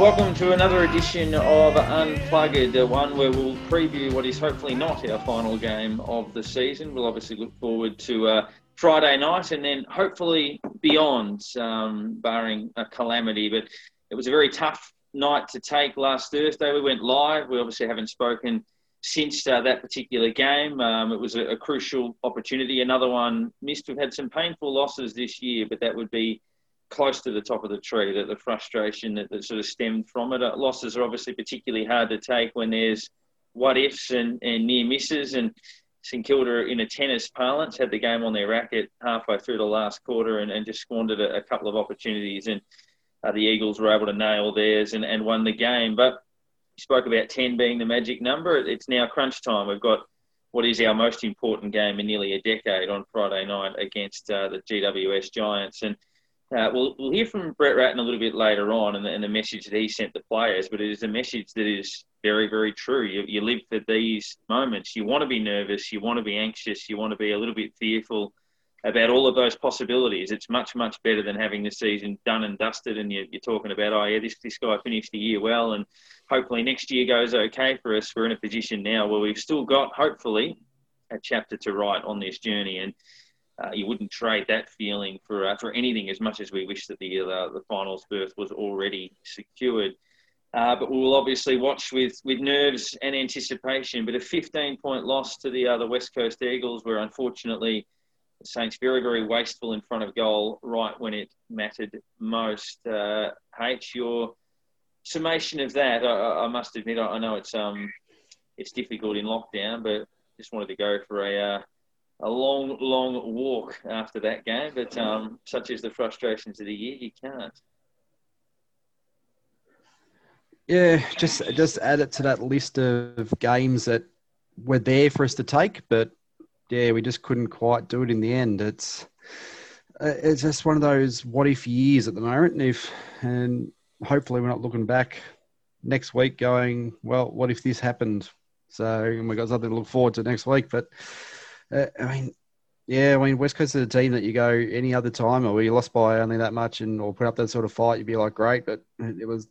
Welcome to another edition of Unpluggered, the one where we'll preview what is hopefully not our final game of the season. We'll obviously look forward to uh, Friday night and then hopefully beyond, um, barring a calamity. But it was a very tough night to take last Thursday. We went live. We obviously haven't spoken since uh, that particular game. Um, it was a, a crucial opportunity. Another one missed. We've had some painful losses this year, but that would be close to the top of the tree, that the frustration that, that sort of stemmed from it. Uh, losses are obviously particularly hard to take when there's what ifs and, and near misses. And St Kilda, in a tennis parlance, had the game on their racket halfway through the last quarter and, and just squandered a, a, couple of opportunities. And uh, the Eagles were able to nail theirs and, and won the game. But you spoke about 10 being the magic number. It's now crunch time. We've got what is our most important game in nearly a decade on Friday night against uh, the GWS Giants. And uh, we'll, we'll hear from Brett Ratten a little bit later on and the, and the, message that he sent the players, but it is a message that is very, very true. You, you live for these moments. You want to be nervous, you want to be anxious, you want to be a little bit fearful about all of those possibilities. It's much, much better than having the season done and dusted and you're, you're talking about, oh, yeah, this, this guy finished the year well and hopefully next year goes okay for us. We're in a position now where we've still got, hopefully, a chapter to write on this journey. And uh, you wouldn't trade that feeling for uh, for anything as much as we wish that the uh, the finals berth was already secured. Uh, but we will obviously watch with, with nerves and anticipation. But a 15 point loss to the other West Coast Eagles, where unfortunately the Saints very very wasteful in front of goal right when it mattered most. Uh, H, your summation of that, I, I must admit, I, I know it's um it's difficult in lockdown, but just wanted to go for a uh, a long, long walk after that game. But um, such is the frustrations of the year, you can't. Yeah, just just add it to that list of games that were there for us to take, but yeah, we just couldn't quite do it in the end. It's uh, it's just one of those what if years at the moment, and if and hopefully we're not looking back next week going, well, what if this happened? So and we got something to look forward to next week, but uh, I mean, yeah, I mean, West Coast is a team that you go any other time, or you lost by only that much, and or put up that sort of fight, you'd be like, great. But it was,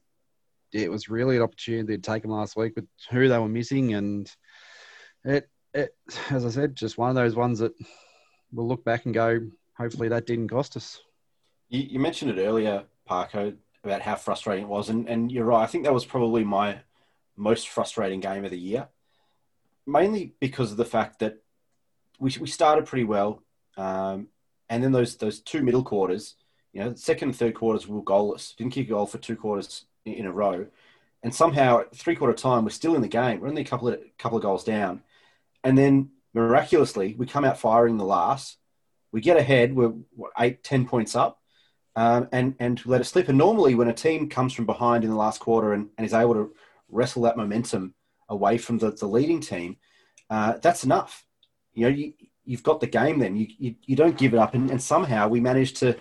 it was really an opportunity to take them last week with who they were missing, and it, it, as I said, just one of those ones that we'll look back and go, hopefully that didn't cost us. You, you mentioned it earlier, Parko, about how frustrating it was, and and you're right. I think that was probably my most frustrating game of the year, mainly because of the fact that we, we started pretty well. Um, and then those those two middle quarters, you know, second and third quarters were goalless. Didn't kick a goal for two quarters in, in a row, and somehow three quarter time we're still in the game. We're only a couple of couple of goals down, and then miraculously we come out firing the last. We get ahead. We're what, eight ten points up, um, and and let it slip. And normally when a team comes from behind in the last quarter and, and is able to wrestle that momentum away from the, the leading team, uh, that's enough you know, you, you've got the game then. You, you, you don't give it up. And, and somehow we managed to,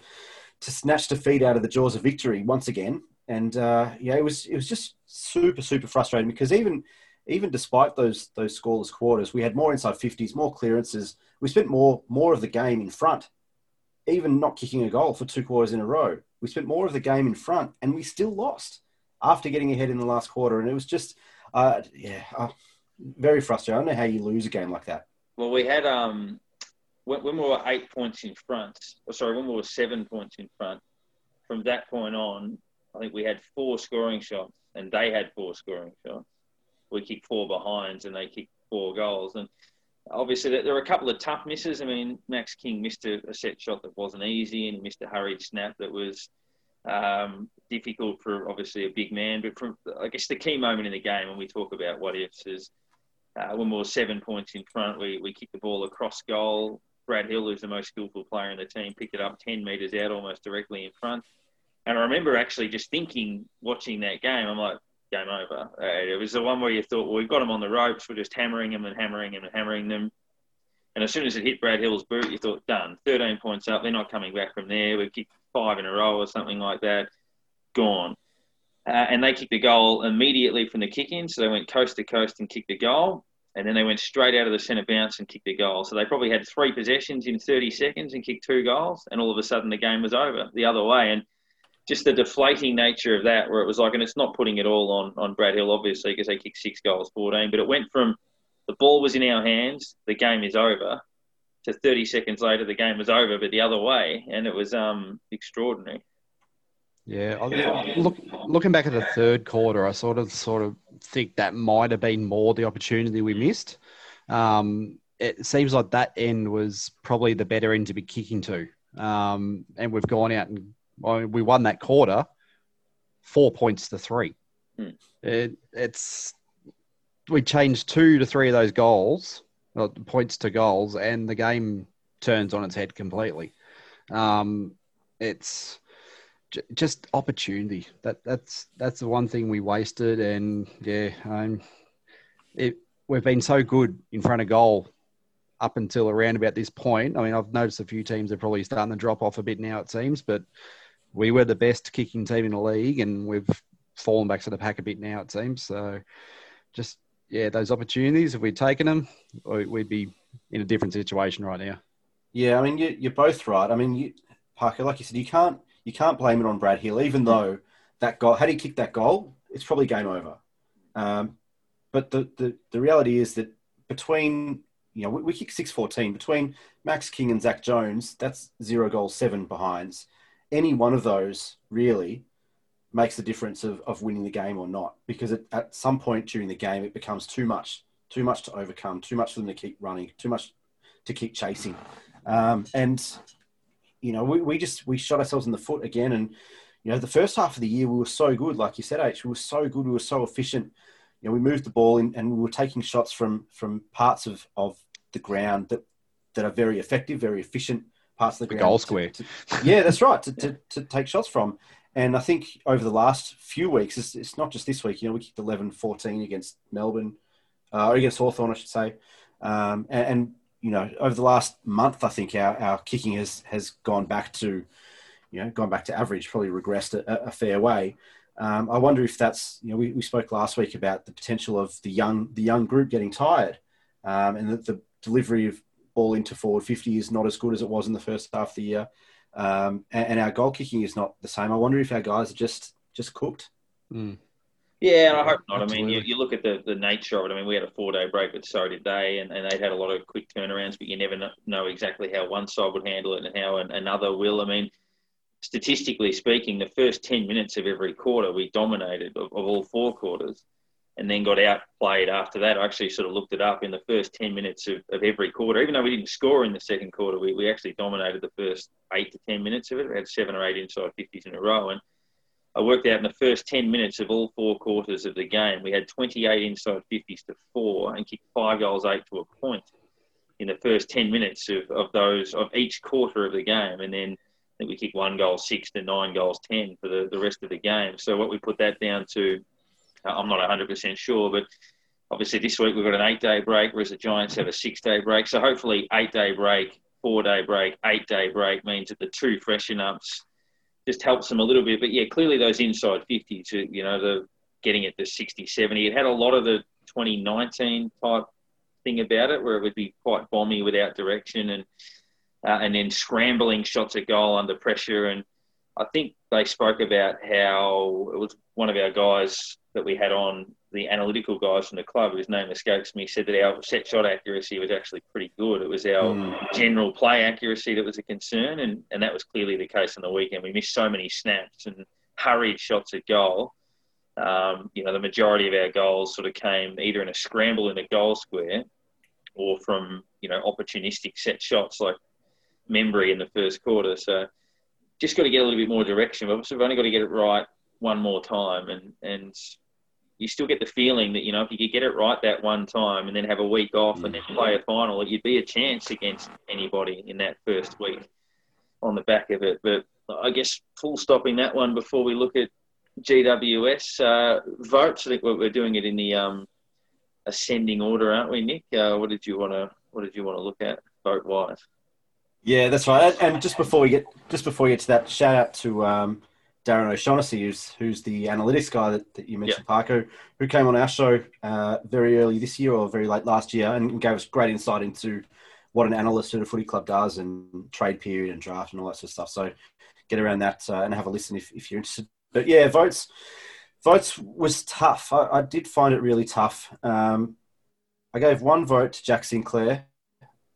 to snatch defeat out of the jaws of victory once again. And uh, yeah, it was it was just super super frustrating because even even despite those those scoreless quarters, we had more inside fifties, more clearances. We spent more more of the game in front, even not kicking a goal for two quarters in a row. We spent more of the game in front, and we still lost after getting ahead in the last quarter. And it was just, uh, yeah, uh, very frustrating. I don't know how you lose a game like that. Well, we had um, when, when we were eight points in front, or sorry, when we were seven points in front. From that point on, I think we had four scoring shots, and they had four scoring shots. We kicked four behinds, and they kicked four goals. And obviously, there were a couple of tough misses. I mean, Max King missed a, set shot that wasn't easy, and he missed a hurried snap that was um, difficult for obviously a big man. But from I guess the key moment in the game when we talk about what ifs is uh, when we were seven points in front, we, we kicked the ball across goal. Brad Hill, who's the most skillful player in the team, picked it up 10 metres out, almost directly in front. And I remember actually just thinking, watching that game, I'm like, game over. Uh, it was the one where you thought, well, we've got them on the ropes. We're just hammering them and hammering them and hammering them. And as soon as it hit Brad Hill's boot, you thought, done. 13 points up. They're not coming back from there. We've kicked five in a row or something like that. Gone. Uh, and they kicked the goal immediately from the kick in. So they went coast to coast and kicked the goal and then they went straight out of the centre bounce and kicked a goal. So they probably had three possessions in 30 seconds and kicked two goals, and all of a sudden the game was over the other way. And just the deflating nature of that, where it was like, and it's not putting it all on on Brad Hill, obviously, because they kicked six goals, 14, but it went from the ball was in our hands, the game is over, to 30 seconds later, the game was over, but the other way, and it was um extraordinary. Yeah, look, looking back at the third quarter, I sort of sort of think that might have been more the opportunity we missed. Um, it seems like that end was probably the better end to be kicking to, um, and we've gone out and well, we won that quarter, four points to three. Hmm. It, it's we changed two to three of those goals, well, points to goals, and the game turns on its head completely. Um, it's just opportunity. That that's that's the one thing we wasted, and yeah, um, it, we've been so good in front of goal up until around about this point. I mean, I've noticed a few teams are probably starting to drop off a bit now. It seems, but we were the best kicking team in the league, and we've fallen back to the pack a bit now. It seems so. Just yeah, those opportunities. If we'd taken them, we'd be in a different situation right now. Yeah, I mean, you, are both right. I mean, you, Parker, like you said, you can't you can't blame it on Brad Hill, even though that goal, had he kicked that goal, it's probably game over. Um, but the, the, the reality is that between, you know, we, we kicked 6-14. Between Max King and Zach Jones, that's zero goals, seven behinds. Any one of those really makes the difference of, of winning the game or not. Because it, at some point during the game, it becomes too much, too much to overcome, too much for them to keep running, too much to keep chasing. Um, and you know, we, we just we shot ourselves in the foot again. And you know, the first half of the year we were so good, like you said, H. We were so good. We were so efficient. You know, we moved the ball in, and we were taking shots from from parts of of the ground that that are very effective, very efficient parts of the, the ground. Goal square. To, to, yeah, that's right. To, to, to take shots from. And I think over the last few weeks, it's, it's, not just this week. You know, we kicked 11 14 against Melbourne, uh, or against Hawthorn, I should say. Um, and, and, you know, over the last month, I think our, our kicking has has gone back to, you know, gone back to average, probably regressed a, a fair way. Um, I wonder if that's, you know, we, we spoke last week about the potential of the young the young group getting tired, um, and that the delivery of ball into forward 50 is not as good as it was in the first half of the year, um, and, and, our goal kicking is not the same. I wonder if our guys are just just cooked. Mm. Yeah, and I hope not. Absolutely. I mean, you, you, look at the, the nature of it. I mean, we had a four day break, but so did they, and, and they had a lot of quick turnarounds, but you never know exactly how one side would handle it and how another will. I mean, statistically speaking, the first 10 minutes of every quarter, we dominated of, of all four quarters and then got outplayed after that. I actually sort of looked it up in the first 10 minutes of, of every quarter. Even though we didn't score in the second quarter, we, we actually dominated the first eight to 10 minutes of it. We had seven or eight inside 50s in a row. And I worked out in the first 10 minutes of all four quarters of the game, we had 28 inside 50s to four and kicked five goals, eight to a point in the first 10 minutes of, of those, of each quarter of the game. And then I think we kicked one goal, six to nine goals, 10 for the, the rest of the game. So what we put that down to, uh, I'm not 100% sure, but obviously this week we've got an eight day break, whereas the Giants have a six day break. So hopefully, eight day break, four day break, eight day break means that the two freshen ups just helps them a little bit. But yeah, clearly those inside 50 to, you know, the getting it to 60, 70. It had a lot of the 2019 type thing about it where it would be quite bomby without direction and uh, and then scrambling shots at goal under pressure. And I think they spoke about how it was one of our guys that we had on the analytical guys from the club, whose name escapes me, said that our set shot accuracy was actually pretty good. It was our mm. general play accuracy that was a concern, and, and that was clearly the case on the weekend. We missed so many snaps and hurried shots at goal. Um, you know, the majority of our goals sort of came either in a scramble in the goal square or from, you know, opportunistic set shots like Membrey in the first quarter. So just got to get a little bit more direction. But we've only got to get it right one more time and, and you still get the feeling that you know if you could get it right that one time and then have a week off and then play a final, you'd be a chance against anybody in that first week on the back of it. But I guess full stopping that one before we look at GWS uh, votes. I think we're doing it in the um, ascending order, aren't we, Nick? Uh, what did you want to What did you want to look at vote wise? Yeah, that's right. And just before we get just before we get to that, shout out to um, Darren O'Shaughnessy, who's, who's the analytics guy that, that you mentioned, Parker, who came on our show uh, very early this year or very late last year and gave us great insight into what an analyst at a footy club does and trade period and draft and all that sort of stuff. So get around that uh, and have a listen if, if you're interested. But yeah, votes votes was tough. I, I did find it really tough. Um, I gave one vote to Jack Sinclair.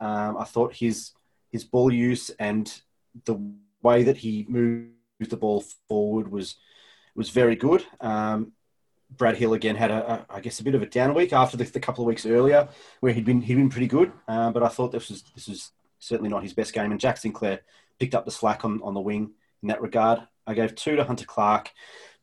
Um, I thought his his ball use and the way that he moved the ball forward was was very good. Um, Brad Hill again had a, a, I guess, a bit of a down week after the, the couple of weeks earlier where he'd been he'd been pretty good. Uh, but I thought this was this was certainly not his best game. And Jack Sinclair picked up the slack on, on the wing in that regard. I gave two to Hunter Clark.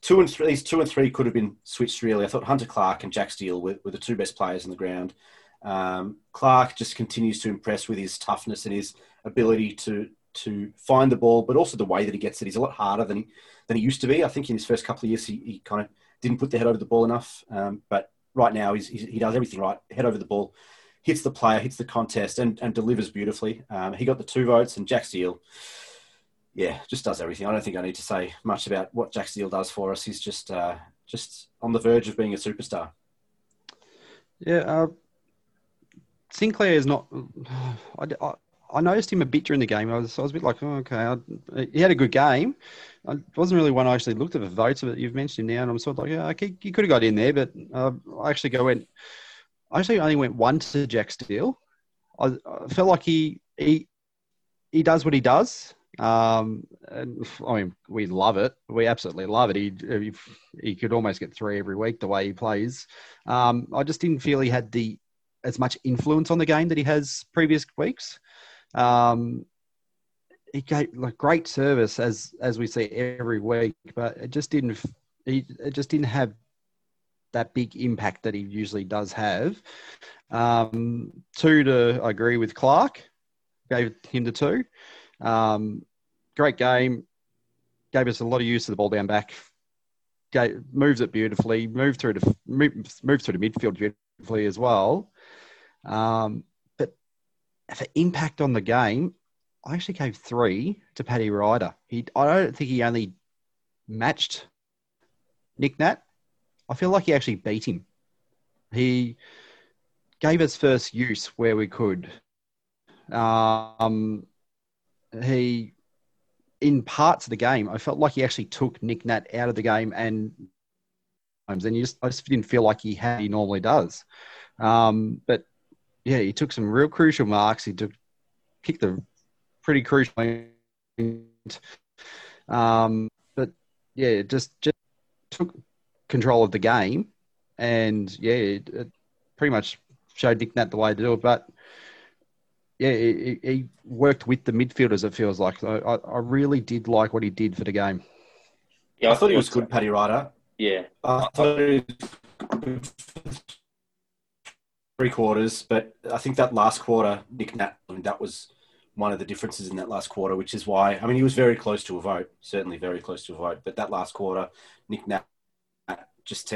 Two and three, these two and three could have been switched really. I thought Hunter Clark and Jack Steele were, were the two best players on the ground. Um, Clark just continues to impress with his toughness and his ability to to find the ball, but also the way that he gets it. He's a lot harder than he than he used to be. I think in his first couple of years, he, he kind of didn't put the head over the ball enough. Um, but right now, he's, he's, he does everything right. Head over the ball, hits the player, hits the contest, and, and delivers beautifully. Um, he got the two votes, and Jack Steele, yeah, just does everything. I don't think I need to say much about what Jack Steele does for us. He's just uh, just on the verge of being a superstar. Yeah, uh, Sinclair is not. I, I, I, noticed him a bit during the game. I was, I was a bit like, oh, okay, I, he had a good game. I wasn't really one I actually looked at the votes, but you've mentioned him now, and I'm sort of like, yeah, okay, he could have got in there, but uh, I actually go. I actually only went one to Jack Steele. I, I felt like he he he does what he does. Um, and, I mean, we love it. We absolutely love it. He, he, he could almost get three every week the way he plays. Um, I just didn't feel he had the as much influence on the game that he has previous weeks. Um, he gave like great service as as we see every week, but it just didn't he it just didn't have that big impact that he usually does have. Um, two to I agree with Clark, gave him the two. Um, great game, gave us a lot of use of the ball down back. Gave, moves it beautifully, moved through to moved, through the midfield beautifully as well. Um, for impact on the game, I actually gave three to Paddy Ryder. He, I don't think he only matched Nick Nat. I feel like he actually beat him. He gave us first use where we could. Um, he, in parts of the game, I felt like he actually took Nick Nat out of the game and and you just I just didn't feel like he had he normally does. Um, but yeah, he took some real crucial marks. He took kicked the pretty crucial. Um, but yeah, it just just took control of the game, and yeah, it, it pretty much showed Nick Nat the way to do it. But yeah, he, he worked with the midfielders. It feels like I, I really did like what he did for the game. Yeah, I, thought he was good, Paddy Ryder. Yeah, I thought he was three quarters, but I think that last quarter, Nick Nat, I mean, that was one of the differences in that last quarter, which is why I mean he was very close to a vote, certainly very close to a vote. But that last quarter, Nick Nat just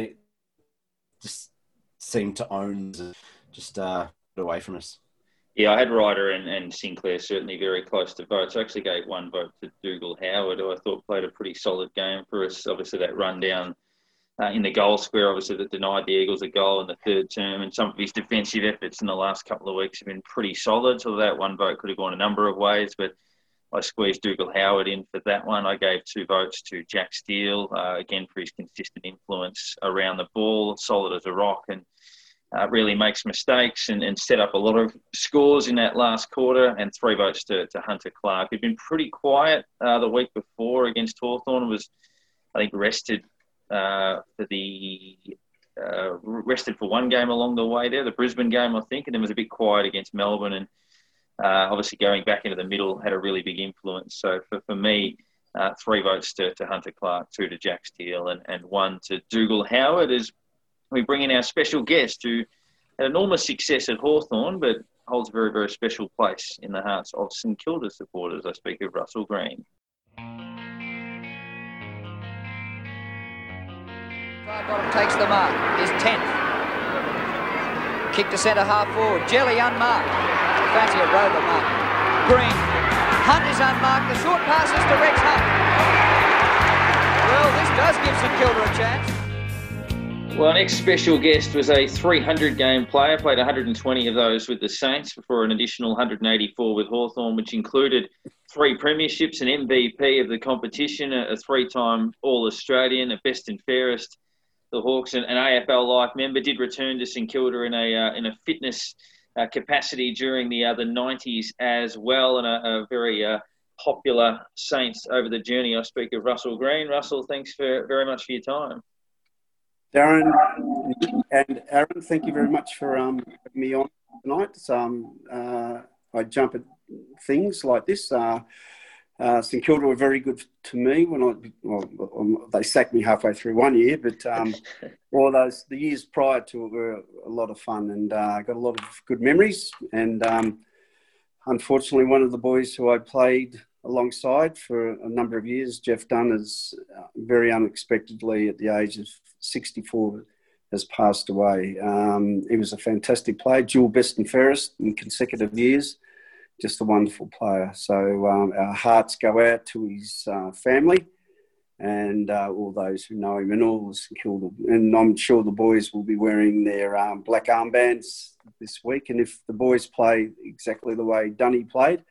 just seemed to own, just uh, away from us. Yeah, I had Ryder and, and Sinclair certainly very close to votes. I actually gave one vote to Dougal Howard, who I thought played a pretty solid game for us. Obviously, that run down uh, in the goal square, obviously, that denied the Eagles a goal in the third term. And some of his defensive efforts in the last couple of weeks have been pretty solid. So that one vote could have gone a number of ways, but I squeezed Dougal Howard in for that one. I gave two votes to Jack Steele, uh, again, for his consistent influence around the ball, solid as a rock, and uh, really makes mistakes and, and set up a lot of scores in that last quarter. And three votes to, to Hunter Clark, who'd been pretty quiet uh, the week before against Hawthorn, was, I think, rested uh, for the uh, rested for one game along the way there, the Brisbane game, I think, and then was a bit quiet against Melbourne. And uh, obviously going back into the middle had a really big influence. So for, for me, uh, three votes to, to Hunter Clark, two to Jack Steele, and, and one to Dougal Howard as we bring in our special guest who had enormous success at Hawthorn, but holds a very, very special place in the hearts of St Kilda supporters. I speak of Russell Bottom takes the mark. His 10th. Kick to centre half forward. Jelly unmarked. Fancy a rover mark. Greene. Hunt is unmarked. The short passes to Rex Hunt. Well, this does give St Kilda a chance. Well, our next special guest was a 300 game player, played 120 of those with the Saints before an additional 184 with Hawthorn, which included three premierships, an MVP of the competition, a, three time All Australian, a best and fairest. The Hawks, and, an AFL Life member, did return to St Kilda in a, uh, in a fitness uh, capacity during the, uh, the 90s as well, and a, a very uh, popular Saints over the journey. I speak of Russell Greene. Russell, thanks for, very much for your time. Darren and Aaron, thank you very much for um, having me on tonight. Um, uh, I jump at things like this. Uh, St Kilda were very good to me when I well, um, they sacked me halfway through one year, but um, all those the years prior to it were a lot of fun and uh, got a lot of good memories. And um, unfortunately, one of the boys who I played alongside for a number of years, Jeff Dunne, is uh, very unexpectedly at the age of 64 has passed away. Um, he was a fantastic player, dual best and fairest in consecutive years. Just a wonderful player. So um, our hearts go out to his uh, family and uh, all those who know him and all the St Kilda. And I'm sure the boys will be wearing their um, black armbands this week. And if the boys play exactly the way Dunny played,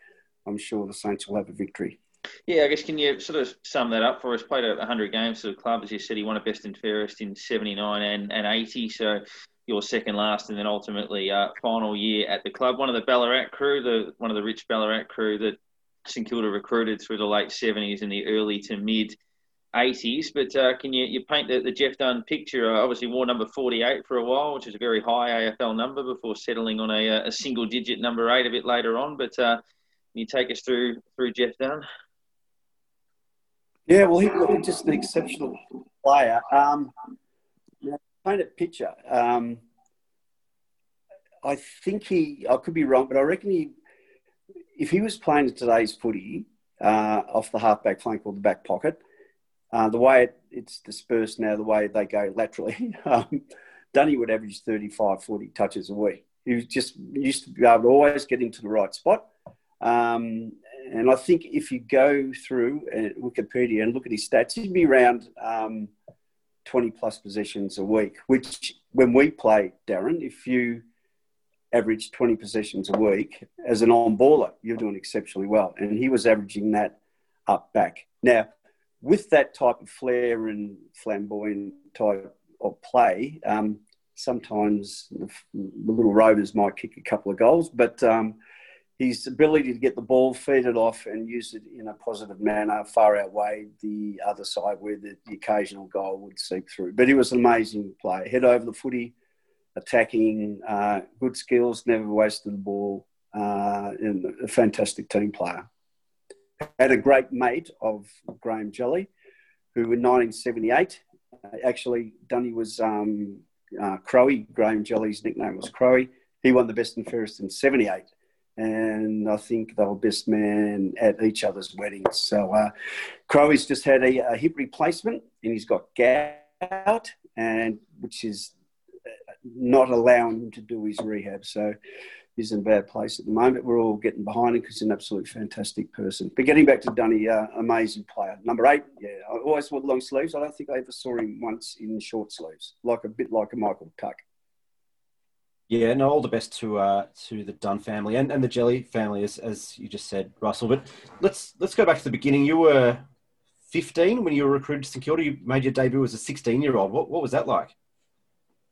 I'm sure the Saints will have a victory. Yeah, I guess can you sort of sum that up for us? Played 100 games for the club, as you said. He won a best and fairest in 79 and, and 80. So your second last, and then ultimately uh, final year at the club. One of the Ballarat crew, the one of the rich Ballarat crew that St Kilda recruited through the late 70s and the early to mid 80s. But uh, can you, you paint the, the Jeff Dunne picture? Uh, obviously, wore number 48 for a while, which is a very high AFL number before settling on a, a single digit number eight a bit later on. But uh, can you take us through through Jeff Dunne? Yeah, well, he was just an exceptional player. Um, paint a picture. Um, I think he, I could be wrong, but I reckon he, if he was playing today's footy uh, off the halfback flank or the back pocket, uh, the way it, it's dispersed now, the way they go laterally, um, Dunny would average 35, 40 touches a week. He was just used to be able to always get into the right spot. Um, and I think if you go through uh, Wikipedia and look at his stats, he'd be around um, 20 plus possessions a week, which when we play, Darren, if you average 20 possessions a week as an on baller, you're doing exceptionally well. And he was averaging that up back. Now, with that type of flair and flamboyant type of play, um, sometimes the, the, little rovers might kick a couple of goals, but um, his ability to get the ball, feed it off, and use it in a positive manner far outweighed the other side where the, the occasional goal would seep through. But he was an amazing player. Head over the footy, attacking, uh, good skills, never wasted the ball, uh, and a fantastic team player. Had a great mate of Graham Jelly, who in 1978, uh, actually, Dunny was um, uh, Crowy. Graham Jelly's nickname was Crowy. He won the best and fairest in 78 and I think they were best man at each other's weddings. So uh, just had a, a, hip replacement, and he's got gout, and which is uh, not allowing him to do his rehab. So he's in a bad place at the moment. We're all getting behind him because he's an absolutely fantastic person. But getting back to Dunny, uh, amazing player. Number eight, yeah, I always wore long sleeves. I don't think I ever saw him once in short sleeves, like a bit like a Michael Tuck. Yeah, no, all the best to uh, to the Dunne family and, and the Jelly family, as, as you just said, Russell. But let's let's go back to the beginning. You were 15 when you were recruited to St Kilda. You made your debut as a 16 year old. What what was that like?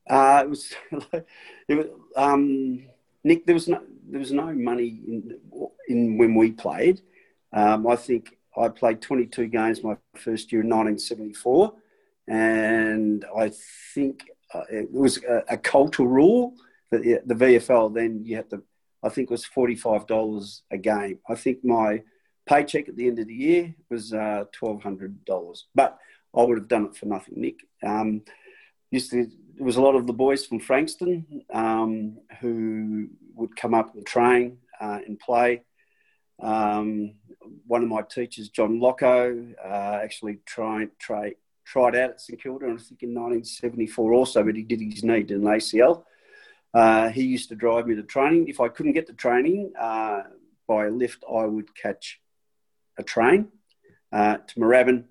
Uh, it was, it was um, Nick. There was no there was no money in, in when we played. Um, I think I played 22 games my first year in 1974, and I think uh, it was a, a cultural rule the, the VFL, then you have to, I think it was $45 a game. I think my paycheck at the end of the year was uh, $1,200. But I would have done it for nothing, Nick. Um, used to, there was a lot of the boys from Frankston um, who would come up and train uh, and play. Um, one of my teachers, John Locko, uh, actually tried, tried, tried out at St Kilda, I think in 1974 also, but he did his knee, did an ACL. Uh, he used to drive me to training. If I couldn't get to training uh, by lift, I would catch a train uh, to Moorabbin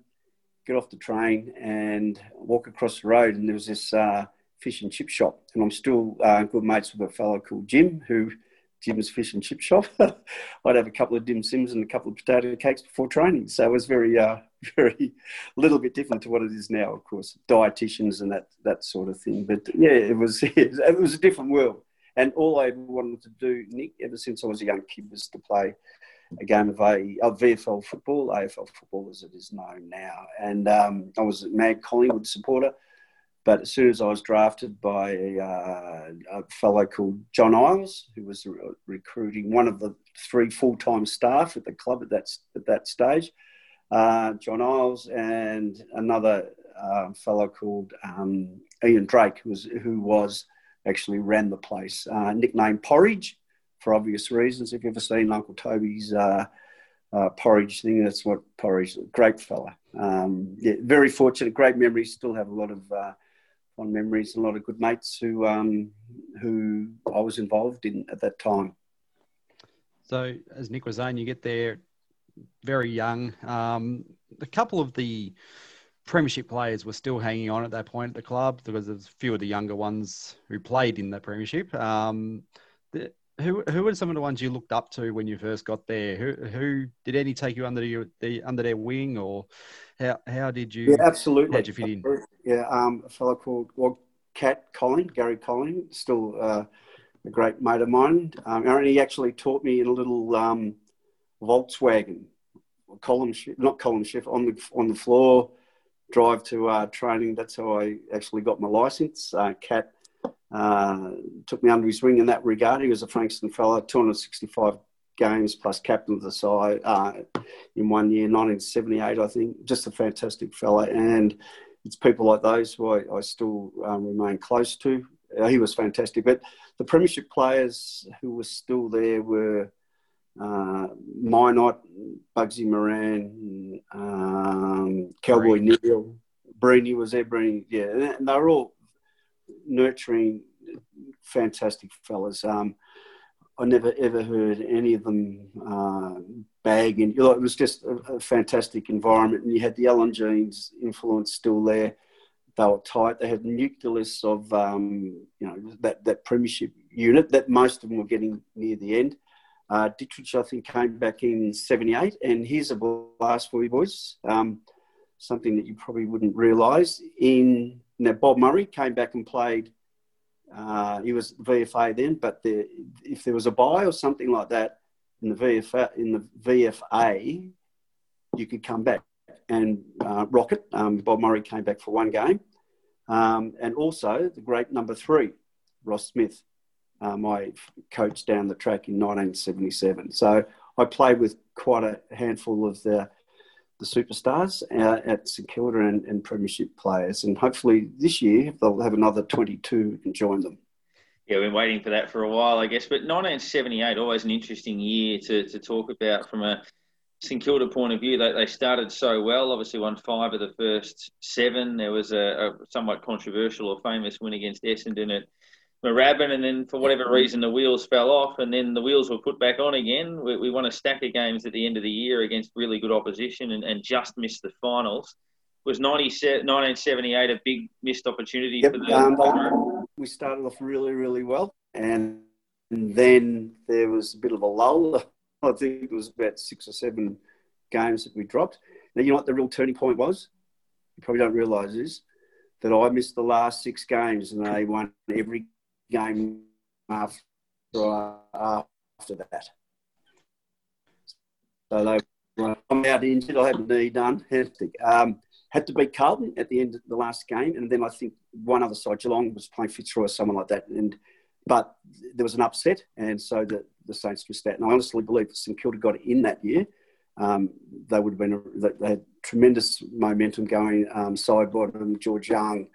get off the train and walk across the road, and there was this uh, fish and chip shop. And I'm still uh, good mates with a fellow called Jim, who Jim's fish and chip shop. I'd have a couple of dim sims and a couple of potato cakes before training. So it was very, uh, very little bit different to what it is now, of course, dietitians and that that sort of thing. But yeah, it was it was a different world. And all I wanted to do, Nick, ever since I was a young kid, was to play a game of, a, of VFL football, AFL football as it is known now. And um, I was a mad Collingwood supporter. But as soon as I was drafted by uh, a fellow called John Isles, who was re- recruiting one of the three full-time staff at the club at that at that stage, uh, John Isles and another uh, fellow called um, Ian Drake, who was who was actually ran the place, uh, nicknamed Porridge for obvious reasons. If you've ever seen Uncle Toby's uh, uh, porridge thing, that's what porridge. Great fella. Um, yeah, very fortunate. Great memories. Still have a lot of fond memories and a lot of good mates who um, who I was involved in at that time. So, as Nick was saying, you get there very young. Um, a couple of the premiership players were still hanging on at that point at the club. Because there was a few of the younger ones who played in the premiership. Um, the, who who were some of the ones you looked up to when you first got there? Who who did any take you under your the under their wing, or how how did you? Yeah, absolutely. How did you fit in? Yeah, um, a fellow called well, Cat Colling, Gary Colling, still uh, a great mate of mine. Um, and he actually taught me in a little um, Volkswagen, column shift, not column shift, on the on the floor, drive to uh, training. That's how I actually got my license. Uh, Cat uh, took me under his wing in that regard. He was a Frankston fellow, 265 games plus captain of the side uh, in one year, 1978, I think. Just a fantastic fellow. And it's people like those who I, I still um, remain close to. Uh, he was fantastic. But the Premiership players who were still there were uh, Mynott, Bugsy Moran, um, Cowboy Breen. Neil, Breeny was there. Breeny, yeah. And they were all nurturing, fantastic fellas. Um, I never ever heard any of them uh. You know, it was just a, a, fantastic environment, and you had the Alan Jeans influence still there. They were tight. They had nucleus of um, you know that that premiership unit that most of them were getting near the end. Uh, Ditterich, I think, came back in '78, and here's a blast for you boys. Um, something that you probably wouldn't realise. In now, Bob Murray came back and played. Uh, he was VFA then, but the, if there was a buy or something like that in the VFA, in the VFA, you could come back and uh, rock it. Um, Bob Murray came back for one game, um, and also the great number three, Ross Smith, uh, my coach down the track in 1977. So I played with quite a handful of the the superstars uh, at St Kilda and, and, Premiership players. And hopefully this year they'll have another 22 who can join them. Yeah, we've been waiting for that for a while, I guess. But 1978, always an interesting year to, to talk about from a St Kilda point of view. They, they started so well, obviously won five of the first seven. There was a, a somewhat controversial or famous win against Essendon at Moorabbin, and then for whatever reason the wheels fell off, and then the wheels were put back on again. We, we won a stack of games at the end of the year against really good opposition, and, and just missed the finals. It Was 1978 a big missed opportunity yep, for the? Um, we started off really, really well, and, and then there was a bit of a lull. I think it was about six or seven games that we dropped. Now, you know what the real turning point was? You probably don't realise this that I missed the last six games and they won every game after after that. So they I'm out injured. I had a knee done. Um, had to beat Carlton at the end of the last game, and then I think one other side, Geelong, was playing Fitzroy or someone like that, and but there was an upset, and so the, the Saints missed that. And I honestly believe if St Kilda got in that year, um, they would have been they had tremendous momentum going. Um, Sidebottom, George Young,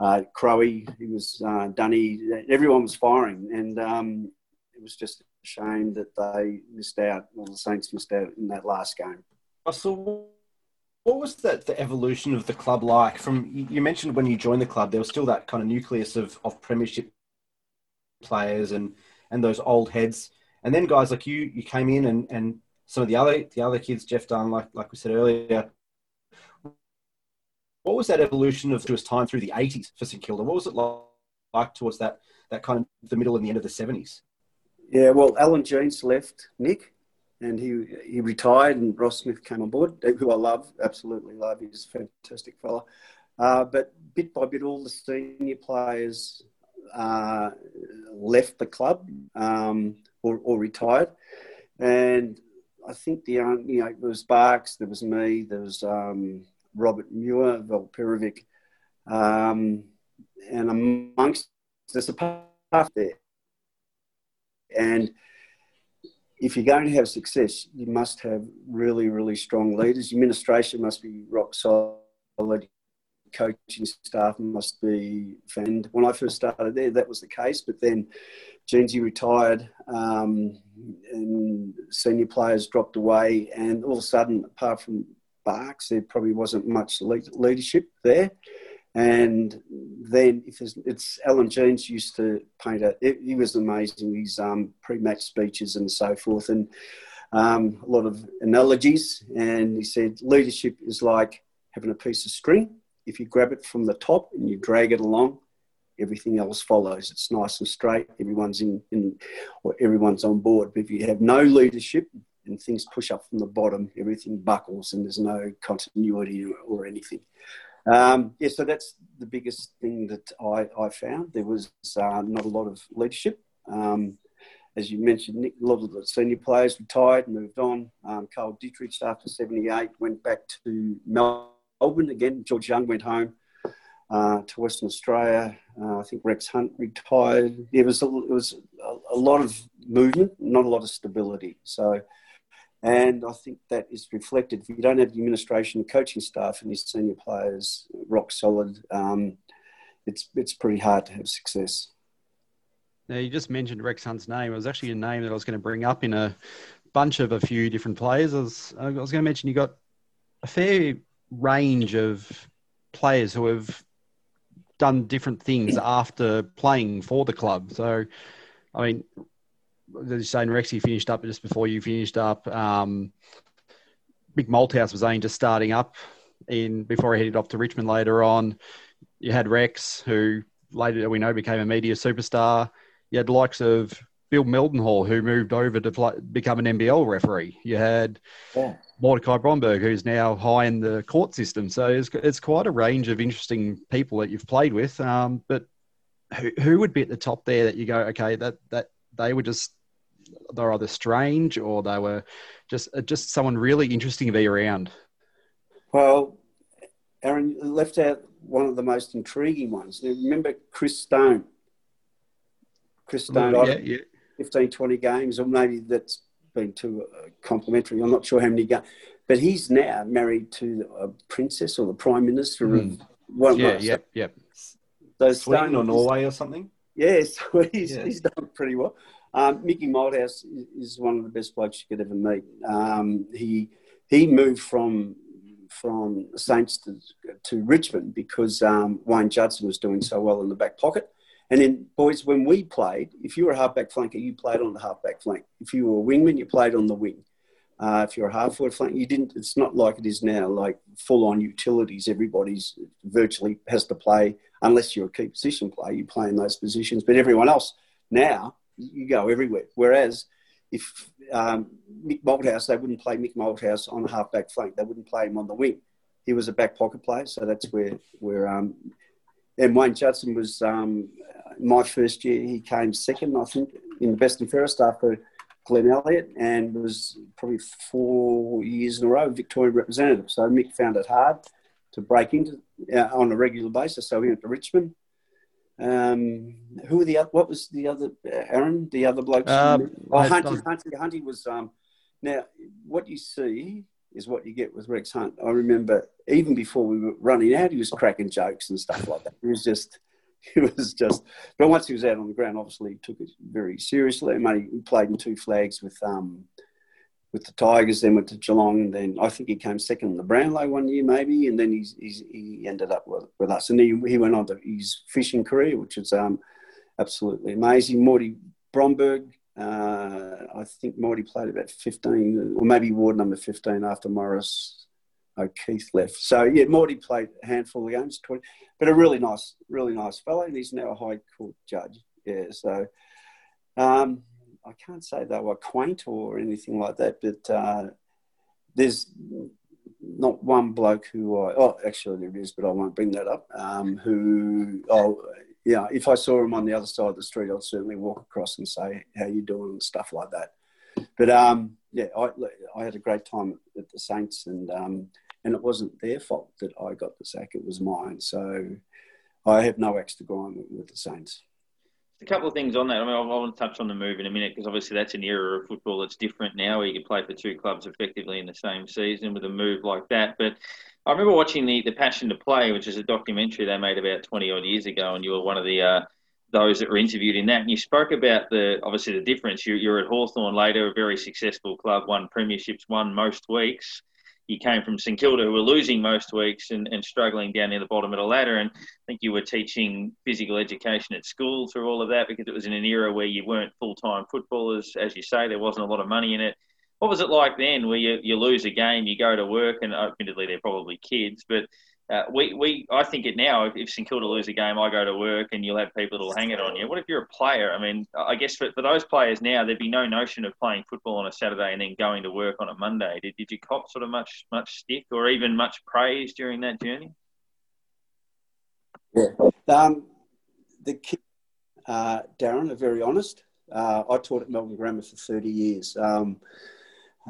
uh, Crowe, he was uh, Dunny, everyone was firing, and um, it was just a shame that they missed out. Well, the Saints missed out in that last game. So, what was that the evolution of the club like? From you mentioned when you joined the club, there was still that kind of nucleus of of Premiership players and and those old heads, and then guys like you, you came in and and some of the other the other kids, Jeff Dunne, like like we said earlier, what was that evolution of his time through the 80s for St Kilda? What was it like towards that, that kind of the middle and the end of the 70s? Yeah, well, Alan Jeans left Nick and he he retired and Ross Smith came on board, who I love, absolutely love. He's a fantastic fella. Uh, but bit by bit, all the senior players uh, left the club um, or, or, retired. And I think the you know there was Barks, there was me, there was um, Robert Muir, Volperovic, um, and amongst there's a part there. And if you're going to have success, you must have really, really strong leaders. Your administration must be rock solid coaching staff must be found. When I first started there, that was the case, but then Jeansy retired um, and senior players dropped away, and all of a sudden, apart from Barks, there probably wasn't much leadership there. And then, if it's Alan Jeans used to paint it, he was amazing. His um, pre-match speeches and so forth, and um, a lot of analogies. And he said, leadership is like having a piece of string if you grab it from the top and you drag it along, everything else follows. It's nice and straight. Everyone's in, in or everyone's on board. But if you have no leadership and things push up from the bottom, everything buckles and there's no continuity or anything. Um, yeah, so that's the biggest thing that I, I found. There was uh, not a lot of leadership. Um, as you mentioned, Nick, a lot of the senior players retired, moved on. Um, Carl Ditterich, after 78, went back to Melbourne again. George Young went home uh, to Western Australia. Uh, I think Rex Hunt retired. There was a, it was a, a, lot of movement, not a lot of stability. So, and I think that is reflected. If you don't have the administration, coaching staff, and your senior players rock solid, um, it's it's pretty hard to have success. Now you just mentioned Rex Hunt's name. It was actually a name that I was going to bring up in a bunch of a few different players. I was, I was going to mention you got a fair range of players who have done different things after playing for the club. So, I mean, as saying, Rexy finished up just before you finished up. Um, Mick Malthouse was only just starting up in before he headed off to Richmond later on. You had Rex, who later we know became a media superstar. You had the likes of Bill Mildenhall, who moved over to play, become an NBL referee. You had yeah. Mordecai Bromberg, who's now high in the court system. So it's, it's quite a range of interesting people that you've played with. Um, but who, who would be at the top there that you go, okay, that, that they were just, they're either strange or they were just, just someone really interesting to be around? Well, Aaron left out one of the most intriguing ones. Remember Chris Stone? Chris Stone, yeah, yeah. 15, 20 games, or maybe that's been too uh, complimentary. I'm not sure how many games, but he's now married to a princess or the prime minister mm. of one. Yeah, yep, yep. So Sweden or Norway or something. Yes, yeah, so he's, yeah. he's done pretty well. Um, Mickey Malthouse is one of the best blokes you could ever meet. Um, he he moved from from Saints to, to Richmond because um, Wayne Judson was doing so well in the back pocket. And then, boys, when we played, if you were a halfback flanker, you played on the halfback flank. If you were a wingman, you played on the wing. Uh, if you're a half forward flank, you didn't. It's not like it is now, like full on utilities. Everybody's virtually has to play, unless you're a key position player, you play in those positions. But everyone else now, you go everywhere. Whereas if um, Mick Malthouse, they wouldn't play Mick Malthouse on the halfback flank. They wouldn't play him on the wing. He was a back pocket player, so that's where where um, and Wayne Judson was um, my first year. He came second, I think, in the best and fairest after Glenn Elliott, and was probably four years in a row Victorian representative. So Mick found it hard to break into uh, on a regular basis. So he went to Richmond. Um, who were the other, what was the other Aaron? The other blokes? Um, oh, Hunty, Hunty, Hunty was um, now what you see is what you get with Rex Hunt. I remember even before we were running out, he was cracking jokes and stuff like that. He was just, he was just. But once he was out on the ground, obviously he took it very seriously. I he played in two flags with um, with the Tigers, then went to Geelong, then I think he came second in the Brownlow one year, maybe, and then he's, he's he ended up with, with us, and he, he went on to his fishing career, which is um, absolutely amazing. Mordy Bromberg uh, I think Mordy played about 15, or maybe ward number 15 after Morris. O'Keefe left. So yeah, Mordy played a handful of games, 20, but a really nice, really nice fellow, and he's now a High Court judge. Yeah, so um, I can't say they were quaint or anything like that, but uh, there's not one bloke who I oh actually there is, but I won't bring that up. Um, who oh yeah, if I saw him on the other side of the street, I'd certainly walk across and say how you doing and stuff like that. But um, yeah, I, I had a great time at the Saints, and um, and it wasn't their fault that I got the sack; it was mine. So I have no extra grind with the Saints. A couple of things on that. I mean, I want to touch on the move in a minute because obviously that's an era of football that's different now, where you can play for two clubs effectively in the same season with a move like that. But I remember watching the the Passion to Play, which is a documentary they made about twenty odd years ago, and you were one of the uh, those that were interviewed in that. And you spoke about the obviously the difference. You, you're at Hawthorn later, a very successful club, won premierships, won most weeks. You came from St Kilda, who were losing most weeks and, and struggling down near the bottom of the ladder. And I think you were teaching physical education at school through all of that because it was in an era where you weren't full time footballers. As you say, there wasn't a lot of money in it. What was it like then where you, you lose a game, you go to work, and admittedly they're probably kids, but uh, we, we, I think it now. If, if St Kilda lose a game, I go to work, and you'll have people that'll hang it on you. What if you're a player? I mean, I guess for, for those players now, there'd be no notion of playing football on a Saturday and then going to work on a Monday. Did, did you cop sort of much much stick or even much praise during that journey? Yeah, um, the kids, uh, Darren, are very honest. Uh, I taught at Melbourne Grammar for thirty years. Um,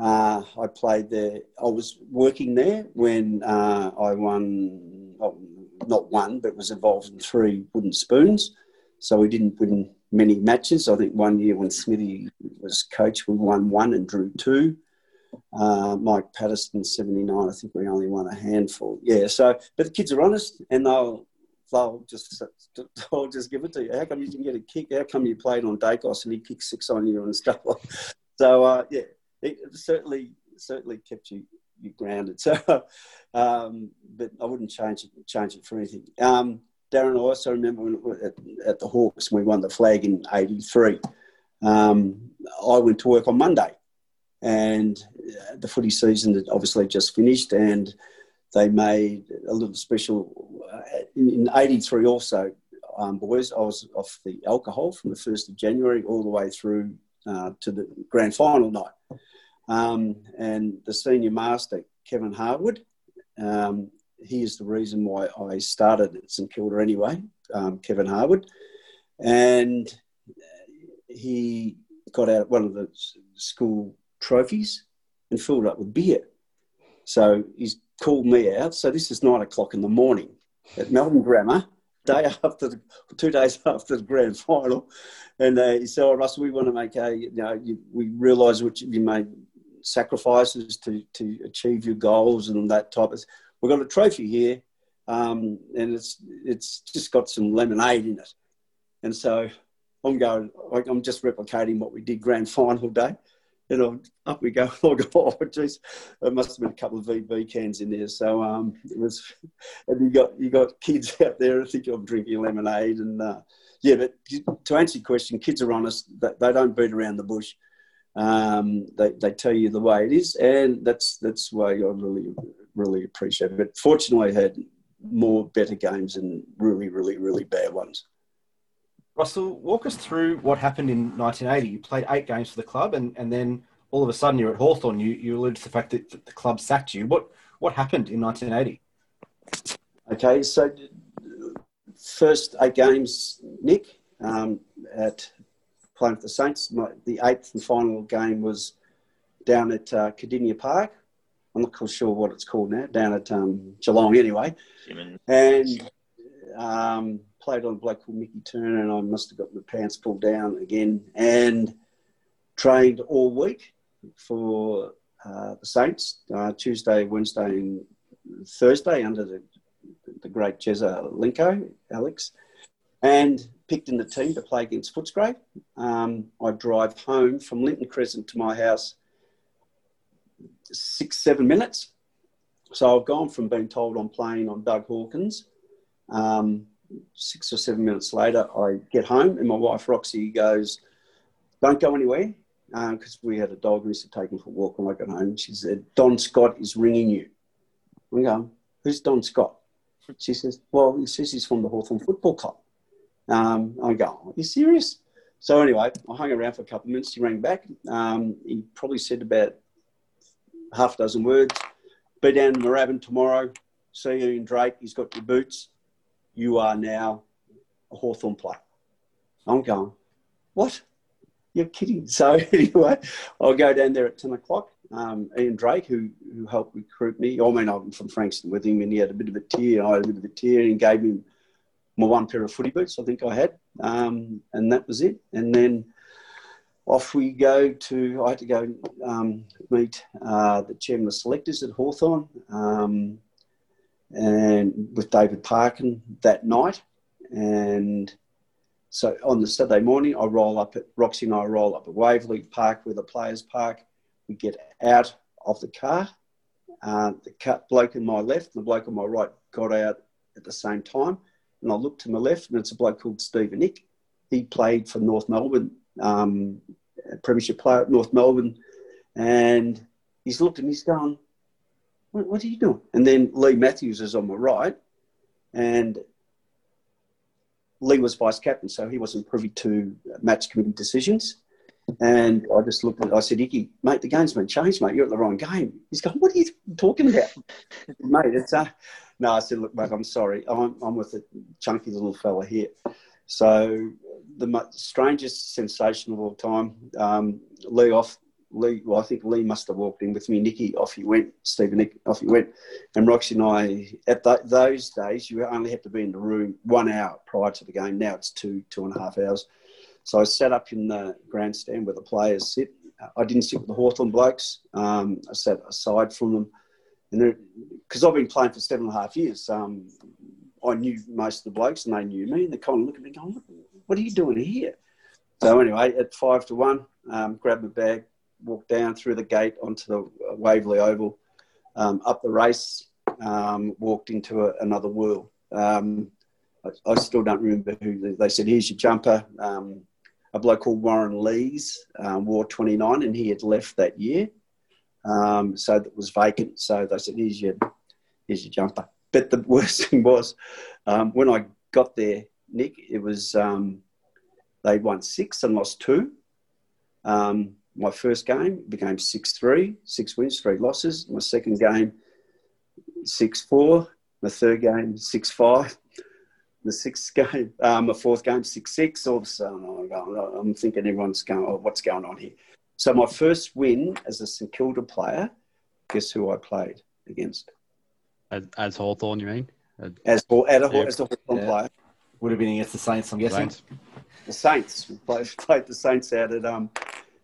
uh, I played there. I was working there when uh, I won, well, not one, but was involved in three wooden spoons. So we didn't win many matches. I think one year when Smithy was coach, we won one and drew two. Uh, Mike Patterson, 79, I think we only won a handful. Yeah, so, but the kids are honest and they'll, they'll just they'll just give it to you. How come you didn't get a kick? How come you played on Daicos and he kicked six on you and stuff? so, uh, yeah, it certainly certainly kept you you grounded. So, um, but I wouldn't change it change it for anything. Um, Darren, I also remember when, at, at, the Hawks when we won the flag in '83. Um, I went to work on Monday, and uh, the footy season had obviously just finished, and they made a little special uh, in '83 also. Um, boys, I was off the alcohol from the 1st of January all the way through uh, to the grand final night. Um, and the senior master, Kevin Harwood, um, he is the reason why I started at St Kilda anyway, um, Kevin Harwood. And he got out one of the school trophies and filled up with beer. So he's called me out. So this is nine o'clock in the morning at Melbourne Grammar, day after, the, two days after the grand final. And uh, he said, oh, Russell, we want to make a, you know, you, we realise what you, you made sacrifices to, to achieve your goals and that type of. We've got a trophy here, um, and it's it's just got some lemonade in it, and so I'm going. I'm just replicating what we did grand final day. And up we go. Oh, God, geez, there must have been a couple of VB cans in there. So um, it was, and you got you got kids out there. I think I'm drinking lemonade, and uh, yeah. But to answer your question, kids are honest. They don't beat around the bush. Um, they, they tell you the way it is, and that's that's why I really really appreciate it. But fortunately, I had more better games and really really really bad ones. Russell, walk us through what happened in 1980. You played eight games for the club, and, and then all of a sudden you're at Hawthorn. You you alluded to the fact that the club sacked you. What what happened in 1980? Okay, so first eight games, Nick, um, at playing for the Saints. My, the eighth and final game was down at uh, Kardinia Park. I'm not quite sure what it's called now, down at um, Geelong anyway. And um, played on a bloke called Mickey Turner, and I must have got my pants pulled down again and trained all week for uh, the Saints, uh, Tuesday, Wednesday, and Thursday under the, the great Jesaulenko, Alex. And picked in the team to play against Footscray. Um, I drive home from Linton Crescent to my house six, seven minutes. So I've gone from being told I'm playing on Doug Hawkins. Um, six or seven minutes later, I get home and my wife Roxy goes, Don't go anywhere because um, we had a dog we used to take him for a walk when I got home. She said, Don Scott is ringing you. I'm going, who's Don Scott? She says, well, he says he's from the Hawthorn Football Club. Um, I go, are you serious? So anyway, I hung around for a couple of minutes. He rang back. Um, he probably said about half a dozen words. Be down in Moorabbin tomorrow. See you in Drake. He's got your boots. You are now a Hawthorn player. I'm going, what? You're kidding. So anyway, I'll go down there at 10 o'clock. Um, Ian Drake, who, who helped recruit me, I mean, I'm from Frankston with him, and he had a bit of a tear. I had a bit of a tear and gave him my one pair of footy boots, I think I had. Um, and that was it. And then off we go to, I had to go um, meet uh, the chairman of selectors at Hawthorn um, and with David Parkin that night. And so on the Saturday morning, I roll up at Roxy and I roll up at Waverley Park where the players park. We get out of the car. Uh, the bloke on my left and the bloke on my right got out at the same time. And I look to my left and it's a bloke called Steven Icke. He played for North Melbourne, um, premiership player at North Melbourne. And he's looked at me, he's going, what, what are you doing? And then Leigh Matthews is on my right. And Leigh was vice captain, so he wasn't privy to match committee decisions. And I just looked at I said, Icky, mate, the game's been changed, mate. You're at the wrong game. He's going, What are you talking about? mate, it's uh no, I said, look, mate, I'm sorry. I'm, I'm with a chunky little fella here. So the strangest sensation of all time, um, Leigh off Leigh, well, I think Leigh must have walked in with me. Nicky, off he went. Stephen, Icke, off he went. And Roxy and I, at th- those days, you only had to be in the room one hour prior to the game. Now it's two, two and a half hours. So I sat up in the grandstand where the players sit. I didn't sit with the Hawthorn blokes. Um, I sat aside from them. And because I've been playing for seven and a half years, um, I knew most of the blokes and they knew me. And they kind of looked at me going, what are you doing here? So anyway, at five to one, um, grabbed my bag, walked down through the gate onto the Waverley Oval, um, up the race, um, walked into a, another world. Um, I, I, still don't remember who they said. Here's your jumper. Um, a bloke called Warren Lees um, wore 29, and he had left that year, um, so that was vacant. So they said, "Here's your, here's your jumper." But the worst thing was when I got there, Nick. It was they won six and lost two. Um, my first game became six three, six wins, three losses. My second game, 6 4. My third game, 6 5. The sixth game, um, my fourth game, 6 6. All of a sudden, I'm thinking everyone's going, oh, what's going on here? So, my first win as a St Kilda player, guess who I played against? As, as Hawthorn, you mean? As, as, a, yeah. as a Hawthorn yeah. player. Would have been against the Saints, I'm guessing. Saints. The Saints. We played, played the Saints out at um,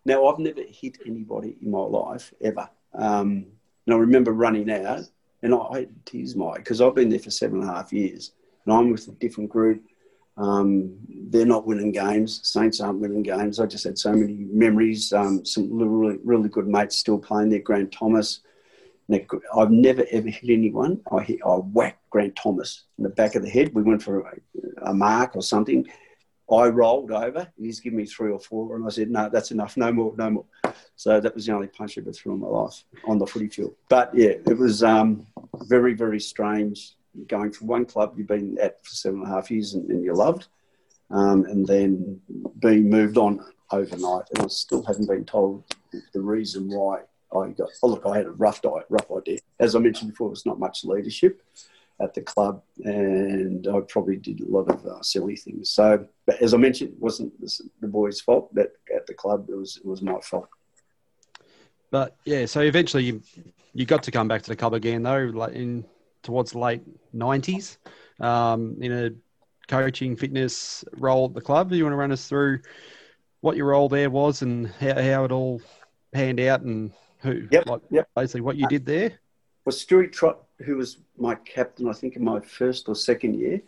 now, I've never hit anybody in my life ever. Um, and I remember running out, and I, I had tears, Mike, because I've been there for seven and a half years, and I'm with a different group. Um, they're not winning games. Saints aren't winning games. I just had so many memories. Um, some really, really good mates still playing there. Grant Thomas. I've never ever hit anyone. I hit, I whacked Grant Thomas in the back of the head. We went for a, a mark or something, I rolled over. He's given me three or four, and I said, "No, that's enough. No more, no more." So that was the only punch I ever threw in my life on the footy field. But yeah, it was um, very, very strange going from one club you've been at for seven and a half years and, and you loved, um, and then being moved on overnight. And I still haven't been told the reason why I got. Oh, look, I had a rough diet, rough idea. As I mentioned before, there's not much leadership at the club, and I probably did a lot of uh, silly things. So, but as I mentioned, it wasn't the boys' fault. That at the club, it was it was my fault. But yeah, so eventually you you got to come back to the club again, though, like in towards late nineties, um, in a coaching fitness role at the club. Do you want to run us through what your role there was and how, how it all panned out and who, yep, like, yep. basically what you did there? Well, Stewie Trott who was my captain, I think, in my first or second year.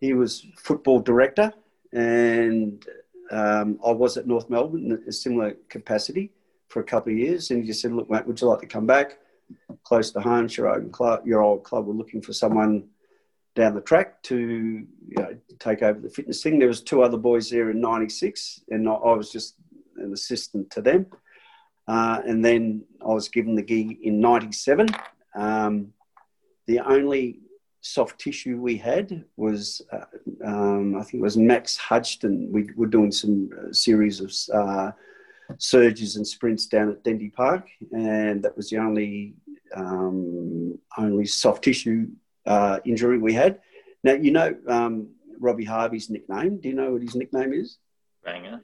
He was football director, and um, I was at North Melbourne in a similar capacity for a couple of years. And he just said, "Look, mate, would you like to come back close to home? Old club, your old club were looking for someone down the track to you know, take over the fitness thing. There was two other boys there in '96, and I was just an assistant to them. Uh, and then I was given the gig in '97. Um, the only soft tissue we had was, uh, um, I think it was Max Hudson. We were doing some uh, series of uh, surges and sprints down at Dendy Park, and that was the only um, only soft tissue uh, injury we had. Now you know um, Robbie Harvey's nickname. Do you know what his nickname is? Banger.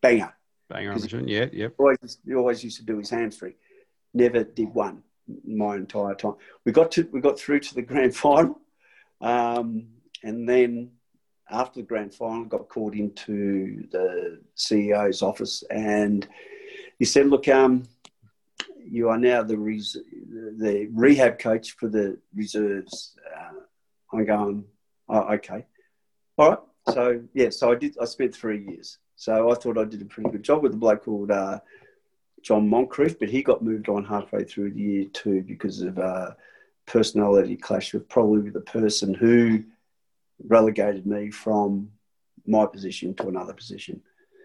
Banger. Banger on the chin. Yeah, yep. Always, he always used to do his hamstring. Never did one my entire time. We got to we got through to the grand final, um, and then after the grand final, got called into the CEO's office, and he said, "Look, um, you are now the res- the rehab coach for the reserves." Uh, I'm going, oh, okay, all right. So yeah, so I did. I spent three years. So I thought I did a pretty good job with a bloke called uh, John Moncrief, but he got moved on halfway through the year too because of uh, personality clash with probably the person who relegated me from my position to another position.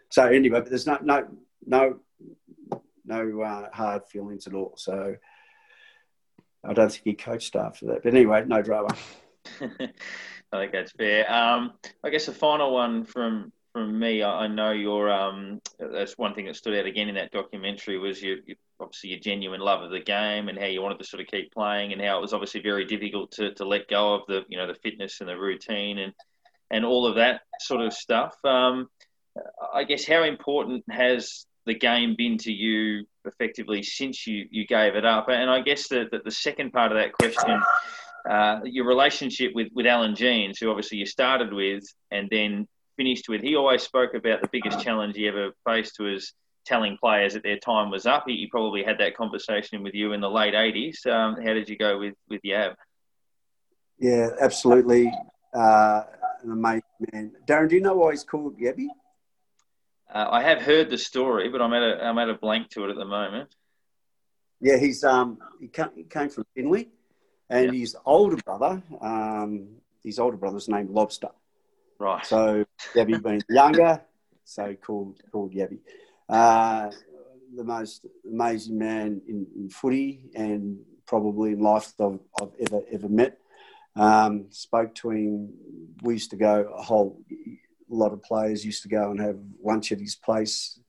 So anyway, but there's no no no no uh, hard feelings at all. So I don't think he coached after that. But anyway, no drama. I think that's fair. Um, I guess the final one from from me, I, know your um, that's one thing that stood out again in that documentary was your, your, obviously your genuine love of the game and how you wanted to sort of keep playing and how it was obviously very difficult to, to let go of the you know the fitness and the routine and and all of that sort of stuff. Um, I guess how important has the game been to you effectively since you, you gave it up? And I guess the, the, the second part of that question uh, your relationship with, with Alan Jeans, who obviously you started with and then finished with. He always spoke about the biggest challenge he ever faced was telling players that their time was up. He, he probably had that conversation with you in the late 80s. Um, how did you go with, with Yab? Yeah, absolutely. Uh, an amazing man. Darren, do you know why he's called Yabby? Uh, I have heard the story, but I'm at a I'm at a blank to it at the moment. Yeah, he's um he came, he came from Finley, and his older brother, um, his older brother's named Lobster. Right. So Yabby being younger, so called called Yabby. Uh, the most amazing man in, in, footy and probably in life that I've, I've ever ever met. Um, spoke to him. We used to go a whole lot of players used to go and have lunch at his place.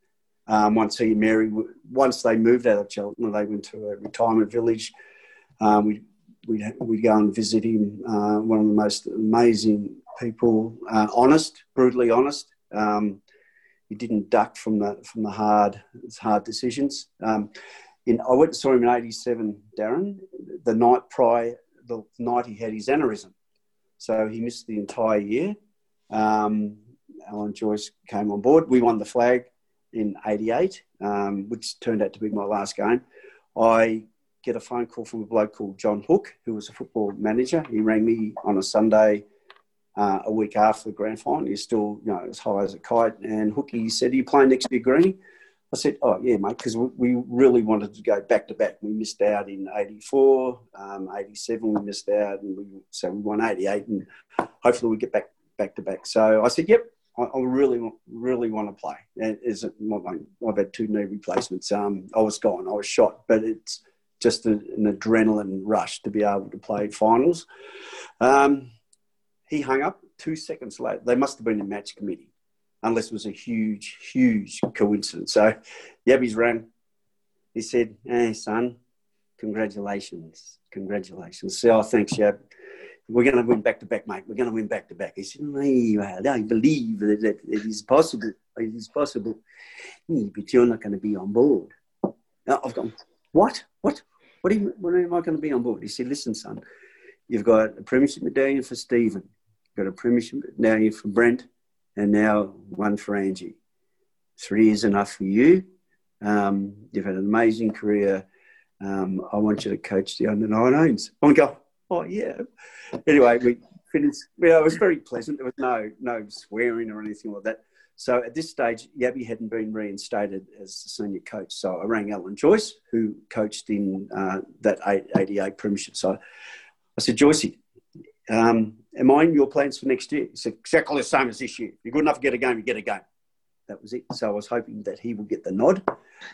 Um, once he and Mary, once they moved out of Cheltenham, they went to a retirement village. Um, we we'd, we'd go and visit him. Uh, one of the most amazing people, uh, honest, brutally honest. Um, he didn't duck from the from the hard hard decisions. Um, in, I went and saw him in '87, Darren, the night prior, the night he had his aneurysm. So he missed the entire year. Um, Alan Joyce came on board. We won the flag in '88, um, which turned out to be my last game. I get a phone call from a bloke called John Hook, who was a football manager. He rang me on a Sunday uh, a week after the grand final. He's still, you know, as high as a kite. And Hooky said, Are you playing next year, Greeny? I said, Oh, yeah, mate, because we really wanted to go back to back. We missed out in 84, um, 87, we missed out, and we, so we won 88, and hopefully we get back back to back. So I said, Yep, I, I really, really want to play. And is I've had two knee replacements. Um, I was gone, I was shot, but it's just an adrenaline rush to be able to play finals. Um, he hung up two seconds later. They must have been in match committee, unless it was a huge, huge coincidence. So Yabby's rang. He said, Hey, son, congratulations. Congratulations. So, oh, thanks, Yab. We're going to win back to back, mate. We're going to win back to back. He said, I don't believe that, it is possible. It is possible. Hmm, but you're not going to be on board. I've gone, what? What? What, you, what am I going to be on board? He said, listen, son, you've got a premiership medallion for Stephen got a premiership now you for Brent, and now one for Angie. Three is enough for you. Um, you've had an amazing career. Um, I want you to coach the under 19s. I'm go, oh yeah. Anyway, we finished. Know, it was very pleasant. There was no no swearing or anything like that. So at this stage, Yabby hadn't been reinstated as the senior coach. So I rang Alan Joyce, who coached in uh, that 88 premiership side. I said, Joycey, um, I in your plans for next year? It's exactly the same as this year. You're good enough to get a game, you get a game. That was it. So I was hoping that he would get the nod.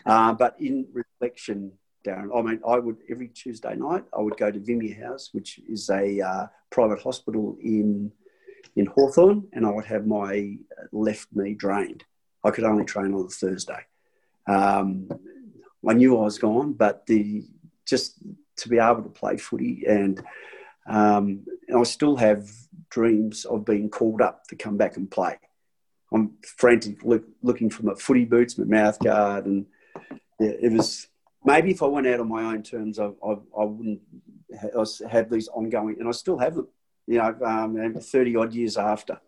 Uh, but in reflection, Darren. I mean, I would every Tuesday night I would go to Vimy House, which is a uh, private hospital in in Hawthorn, and I would have my left knee drained. I could only train on the Thursday. Um, I knew I was gone, but the just to be able to play footy and um, I still have dreams of being called up to come back and play. I'm frantic look, looking for my footy boots, my mouth guard, and yeah, it was maybe if I went out on my own terms, I, I, I wouldn't have these ongoing, and I still have them. You know, um, thirty odd years after,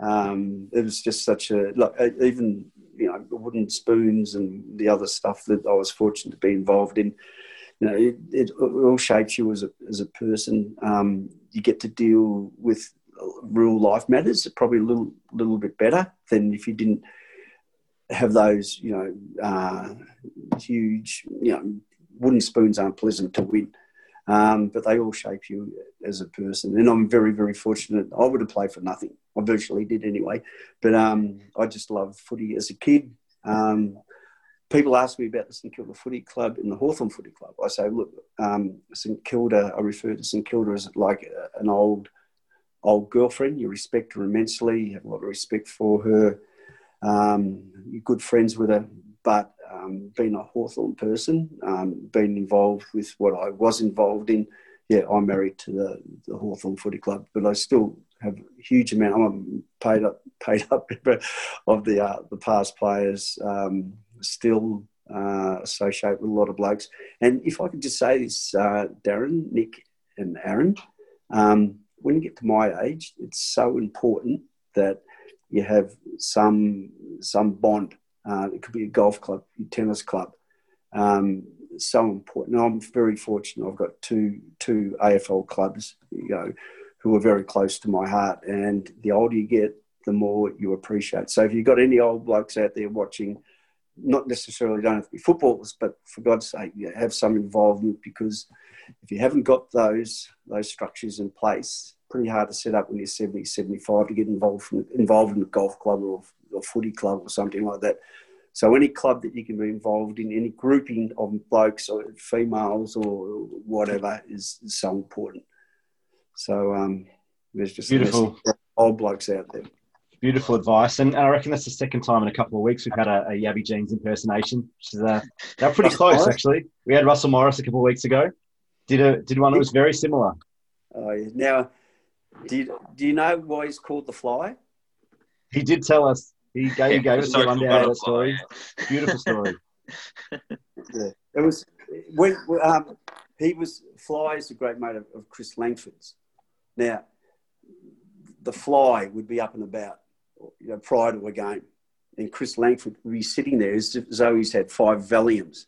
um, it was just such a look. Even you know, wooden spoons and the other stuff that I was fortunate to be involved in. You know, it, it all shapes you as a as a person. Um, you get to deal with real life matters probably a little little bit better than if you didn't have those, you know, uh, huge, you know, wooden spoons aren't pleasant to win, um, but they all shape you as a person. And I'm very, very fortunate. I would have played for nothing. I virtually did anyway, but um, I just loved footy as a kid. Um, people ask me about the St Kilda Footy Club and the Hawthorn Footy Club. I say, look, um, St Kilda. I refer to St Kilda as like an old, old girlfriend. You respect her immensely. You have a lot of respect for her um, you're good friends with her, but um, being a Hawthorn person, um, being involved with what I was involved in, yeah, I'm married to the, the Hawthorn Footy Club, but I still have a huge amount. I'm a paid up, paid up member of the uh, the past players. Um, still uh, associate with a lot of blokes. And if I could just say this, uh, Darren, Nick, and Aaron, um, when you get to my age, it's so important that you have some some bond. Uh, it could be a golf club, a tennis club. Um, so important. And I'm very fortunate. I've got two two AFL clubs, you know, who are very close to my heart. And the older you get, the more you appreciate. So if you've got any old blokes out there watching, not necessarily don't have to be footballers, but for God's sake, you have some involvement because if you haven't got those those structures in place, pretty hard to set up when you're 70, 75 to get involved from, involved in a golf club or a footy club or something like that. So any club that you can be involved in, any grouping of blokes or females or whatever is, is so important. So um, there's just beautiful old blokes out there. Beautiful advice, and I reckon that's the second time in a couple of weeks we've had a, a Yabby Jeans impersonation, which is uh, they're pretty close Morris? actually. We had Russell Morris a couple of weeks ago. Did a did one that was very similar. Oh, yeah. Now do you, do you know why he's called the fly? He did tell us. He gave, he gave us the rundown of the story. Beautiful story. yeah. It was when um, he was fly is a great mate of, of Chris Langford's. Now, the fly would be up and about, you know, prior to a game, and Chris Langford would be sitting there as he's had five Valiums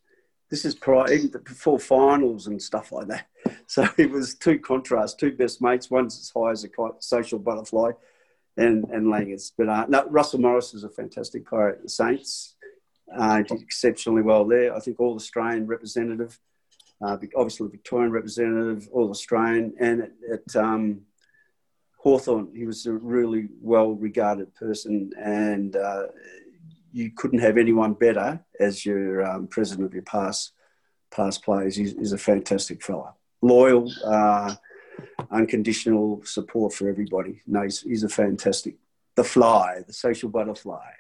this is prior, before finals and stuff like that. So it was two contrasts, two best mates. One's as high as a social butterfly, and and Langers. But uh, no, Russell Morris is a fantastic player at the Saints. Uh, did exceptionally well there. I think all Australian representative, uh, obviously Victorian representative, all Australian, and at, at um, Hawthorn, he was a really well regarded person, and uh, you couldn't have anyone better as your um, president of your past past players. He's, he's a fantastic fella, loyal, uh, unconditional support for everybody. No, he's, he's, a fantastic. The fly, the social butterfly.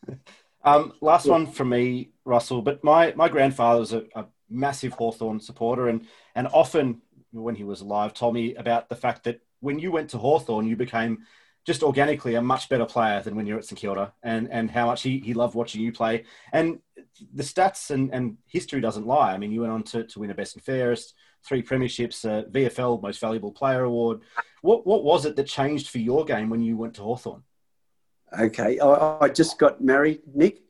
um, last one from me, Russell. But my my grandfather was a, a massive Hawthorn supporter, and and often when he was alive, told me about the fact that when you went to Hawthorn, you became just organically a much better player than when you're at St Kilda, and and how much he, he loved watching you play. And the stats and, and history doesn't lie. I mean, you went on to, to win a best and fairest, three premierships, a VFL Most Valuable Player award. What what was it that changed for your game when you went to Hawthorn? Okay, I, I just got married, Nick.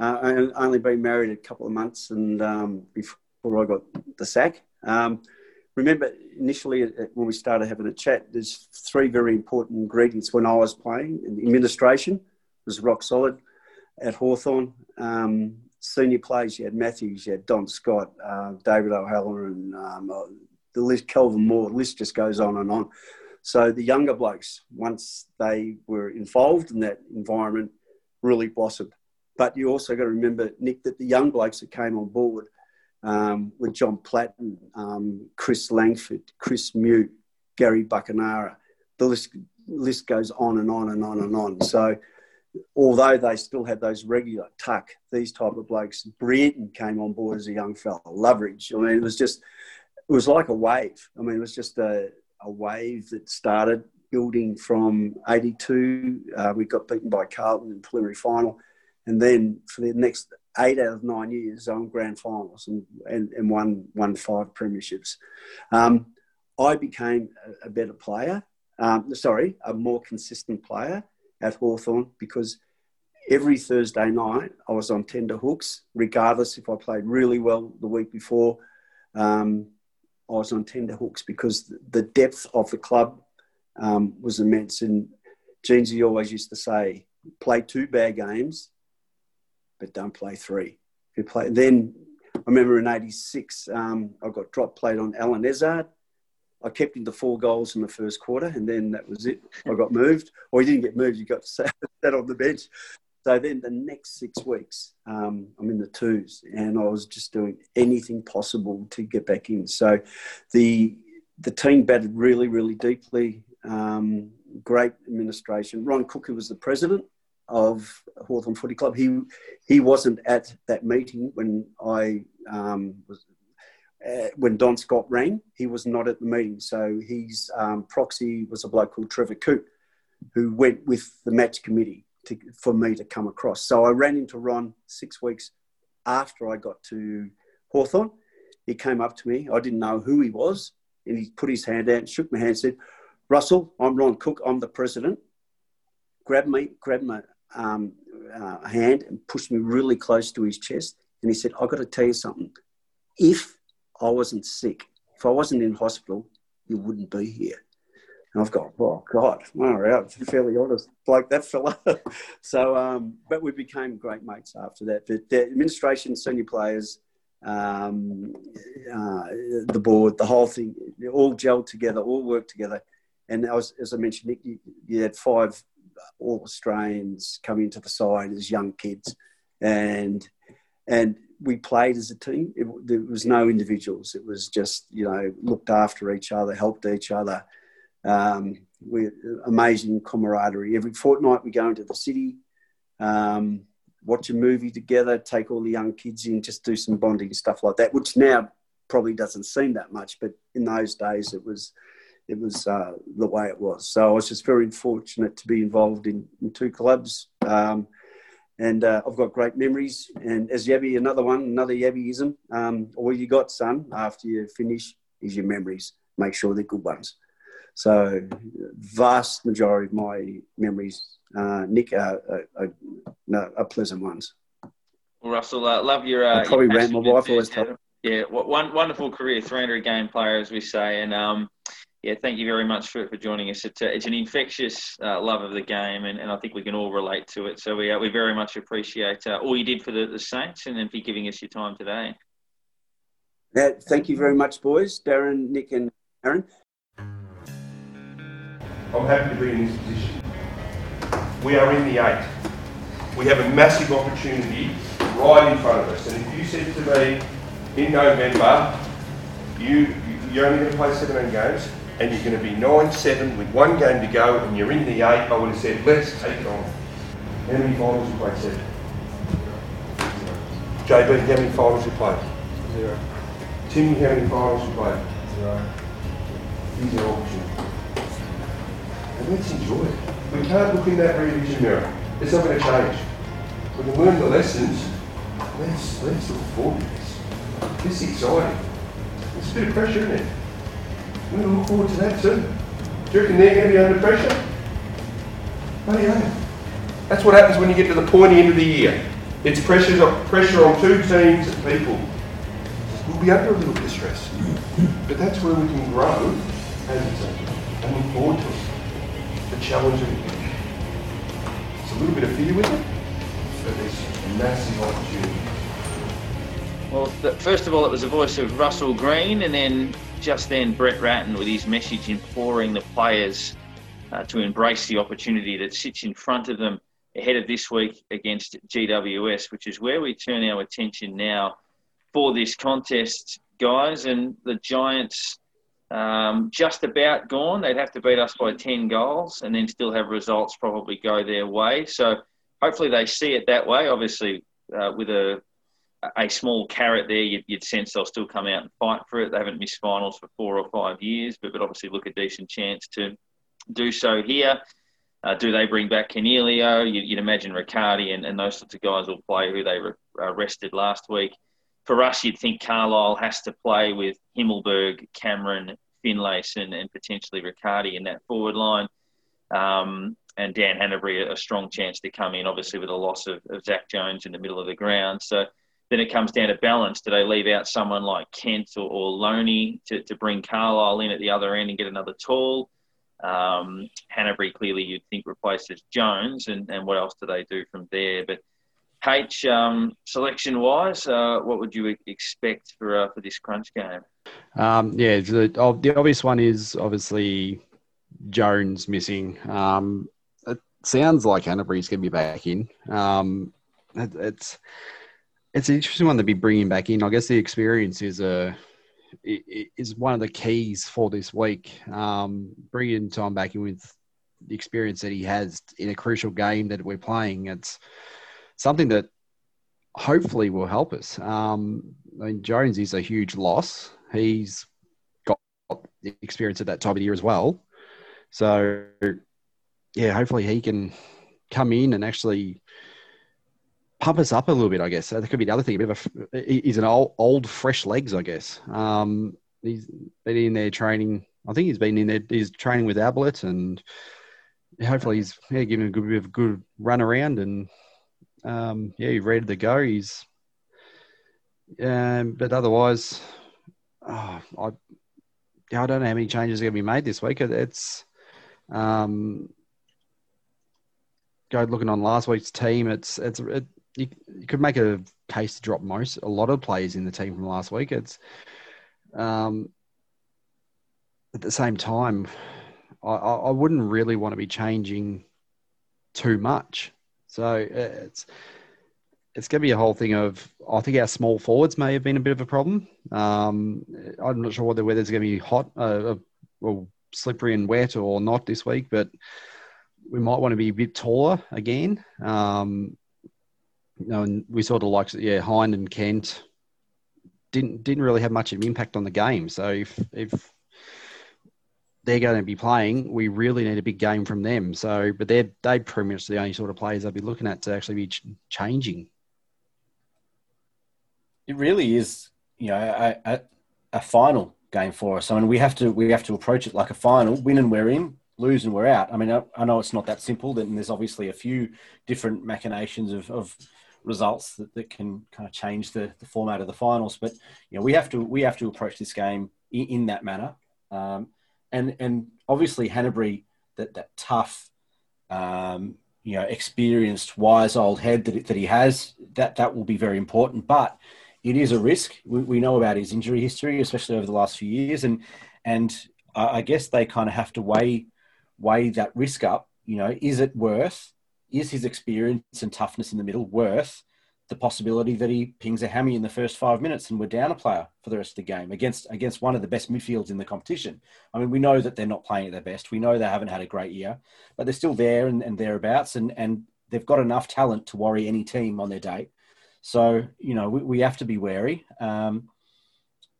Uh, I only been married a couple of months, and um, before I got the sack. Um, remember initially when we started having a chat, there's three very important ingredients when I was playing. The administration was rock solid at Hawthorn. Um, senior players, you had Matthews, you had Don Scott, uh, David O'Halloran, um, uh, the list, Kelvin Moore, the list just goes on and on. So the younger blokes, once they were involved in that environment, really blossomed. But you also got to remember, Nick, that the young blokes that came on board – um, with John Platten, um, Chris Langford, Chris Mew, Gary Buckenara. The list, list goes on and on and on and on. So, although they still had those regular tuck, these type of blokes, Brereton came on board as a young fella, Loveridge. I mean, it was just, it was like a wave. I mean, it was just a, a wave that started building from 82. Uh, we got beaten by Carlton in preliminary final. And then for the next eight out of nine years on grand finals and, and, and won, won five premierships. Um, I became a, a better player, um, sorry, a more consistent player at Hawthorn because every Thursday night I was on tender hooks, regardless if I played really well the week before. Um, I was on tender hooks because the depth of the club um, was immense. And Jeansy always used to say, play two bad games, but don't play three. If you play, then I remember in '86, um, I got drop played on Alan Ezard. I kept him to four goals in the first quarter, and then that was it. I got moved, or he didn't get moved. He got sat, sat on the bench. So then the next six weeks, um, I'm in the twos, and I was just doing anything possible to get back in. So the the team batted really, really deeply. Um, great administration. Ron Cook, was the president of Hawthorn Footy Club, he he wasn't at that meeting when I um, was. Uh, when Don Scott rang, he was not at the meeting. So his um, proxy was a bloke called Trevor Coote, who went with the match committee to, for me to come across. So I ran into Ron six weeks after I got to Hawthorn. He came up to me. I didn't know who he was. And he put his hand out, shook my hand, said, Russell, I'm Ron Cook. I'm the president. Grab me, grab my um, uh, hand and pushed me really close to his chest. And he said, I've got to tell you something. If I wasn't sick, if I wasn't in hospital, you wouldn't be here. And I've got, oh God, all right, fairly honest like that fella. so, um, but we became great mates after that. But the administration, senior players, um, uh, the board, the whole thing, all gelled together, all worked together. And as, as I mentioned, Nick, you, you had five all Australians coming into the side as young kids, and and we played as a team. It, there was no individuals. It was just you know looked after each other, helped each other. Um, we amazing camaraderie. Every fortnight we go into the city, um, watch a movie together, take all the young kids in, just do some bonding stuff like that. Which now probably doesn't seem that much, but in those days it was it was uh, the way it was. So I was just very fortunate to be involved in, in two clubs. Um, and uh, I've got great memories. And as Yabby, another one, another Yabbyism. Um, all you got, son, after you finish is your memories. Make sure they're good ones. So, vast majority of my memories, uh, Nick, are, are, are, are, pleasant ones. Well, Russell, uh, love your. Uh, I probably ran my wife always. Yeah, one wonderful career, 300 game player, as we say, and um, yeah, thank you very much for, for joining us. It's, a, it's an infectious uh, love of the game, and, and I think we can all relate to it. So we, uh, we very much appreciate uh, all you did for the, the Saints and then for giving us your time today. Yeah, thank you very much, boys. Darren, Nick, and Aaron. I'm happy to be in this position. We are in the eight. We have a massive opportunity right in front of us. And if you said to me in November, you, you're only going to play 17 games, and you're going to be 9-7 with one game to go and you're in the 8, I would have said, let's take it on. How many finals you played. JB, how many finals you played? Zero. Timmy, how many finals you played? Zero. Here's your opportunity. And let's enjoy it. We can't look in that rear vision mirror. It's not going to change. We can learn the lessons. Let's, let's look forward to this. This is exciting. It's a bit of pressure isn't it. We're going to look forward to that too. Do you reckon they're going to be under pressure? Oh, Bloody hell. That's what happens when you get to the pointy end of the year. It's pressure on, pressure on two teams of people. We'll be under a little bit of stress. But that's where we can grow as a team and look forward to it. The challenge of it. It's a little bit of fear with it, but there's massive opportunity. Well, first of all, it was the voice of Russell Greene, and then just then Brett Ratten with his message imploring the players uh, to embrace the opportunity that sits in front of them ahead of this week against GWS, which is where we turn our attention now for this contest, guys. And the Giants um, just about gone. They'd have to beat us by 10 goals and then still have results probably go their way. So hopefully they see it that way. Obviously, uh, with a a small carrot there, you'd, you'd, sense they'll still come out and fight for it. They haven't missed finals for four or five years, but, but obviously look a decent chance to do so here. Uh, do they bring back Coniglio? You, would imagine Riccardi and, and, those sorts of guys will play who they re- rested last week. For us, you'd think Carlisle has to play with Himmelberg, Cameron, Finlayson, and, potentially Riccardi in that forward line. Um, and Dan Hannebery, a, a strong chance to come in, obviously, with the loss of, of Zach Jones in the middle of the ground. So then it comes down to balance. Do they leave out someone like Kent or, or Lonie to, to bring Carlisle in at the other end and get another tall? Um, Hannebery clearly you'd think replaces Jones, and, and what else do they do from there? But H, um, selection wise, uh, what would you expect for uh, for this crunch game? Um, yeah, the, the obvious one is obviously Jones missing. Um, it sounds like Hannebery's going to be back in. Um, it, it's it's an interesting one to be bringing back in. I guess the experience is a is one of the keys for this week. Um, bringing Tom back in with the experience that he has in a crucial game that we're playing, it's something that hopefully will help us. Um, I mean, Jones is a huge loss. He's got experience at that time of the year as well. So, yeah, hopefully he can come in and actually pump us up a little bit, I guess. That could be the other thing. A bit of a, he's an old, old, fresh legs, I guess. Um, he's been in there training. I think he's been in there. He's training with Ablett, and hopefully he's yeah, giving a good bit of good run around, and um, yeah, he's ready to go. He's, um, but otherwise, oh, I, I don't know how many changes are going to be made this week. It's, um, go looking on last week's team. It's it's it, you, you could make a case to drop most a lot of players in the team from last week. It's um, at the same time, I, I wouldn't really want to be changing too much. So it's it's going to be a whole thing of I think our small forwards may have been a bit of a problem. Um, I'm not sure whether the weather's going to be hot uh, or slippery and wet or not this week, but we might want to be a bit taller again. Um, you know, and we sort of like yeah, Hind and Kent didn't didn't really have much of an impact on the game. So if if they're going to be playing, we really need a big game from them. So, but they're they pretty much the only sort of players I'd be looking at to actually be ch- changing. It really is, you know, a, a, a, final game for us. I mean, we have to we have to approach it like a final. Win and we're in, lose and we're out. I mean, I, I know it's not that simple. And there's obviously a few different machinations of, of results that, that can kind of change the, the format of the finals. But you know, we have to we have to approach this game in, in that manner. Um, and and obviously Hannebery, that that tough, um, you know, experienced, wise old head that that he has, that that will be very important. But it is a risk. We, we know about his injury history, especially over the last few years, and and I guess they kind of have to weigh weigh that risk up. You know, is it worth is his experience and toughness in the middle worth the possibility that he pings a hammy in the first five minutes and we're down a player for the rest of the game against against one of the best midfields in the competition? I mean, we know that they're not playing at their best. We know they haven't had a great year, but they're still there and, and thereabouts, and and they've got enough talent to worry any team on their day. So you know, we, we have to be wary. Um,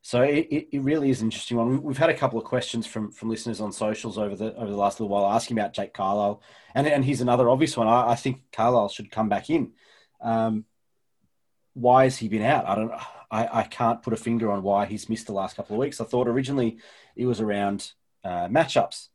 so it, it really is an interesting one. We've had a couple of questions from from listeners on socials over the over the last little while asking about Jake Carlisle, and and here's another obvious one. I, I think Carlisle should come back in. Um, why has he been out? I don't. I, I can't put a finger on why he's missed the last couple of weeks. I thought originally it was around uh, matchups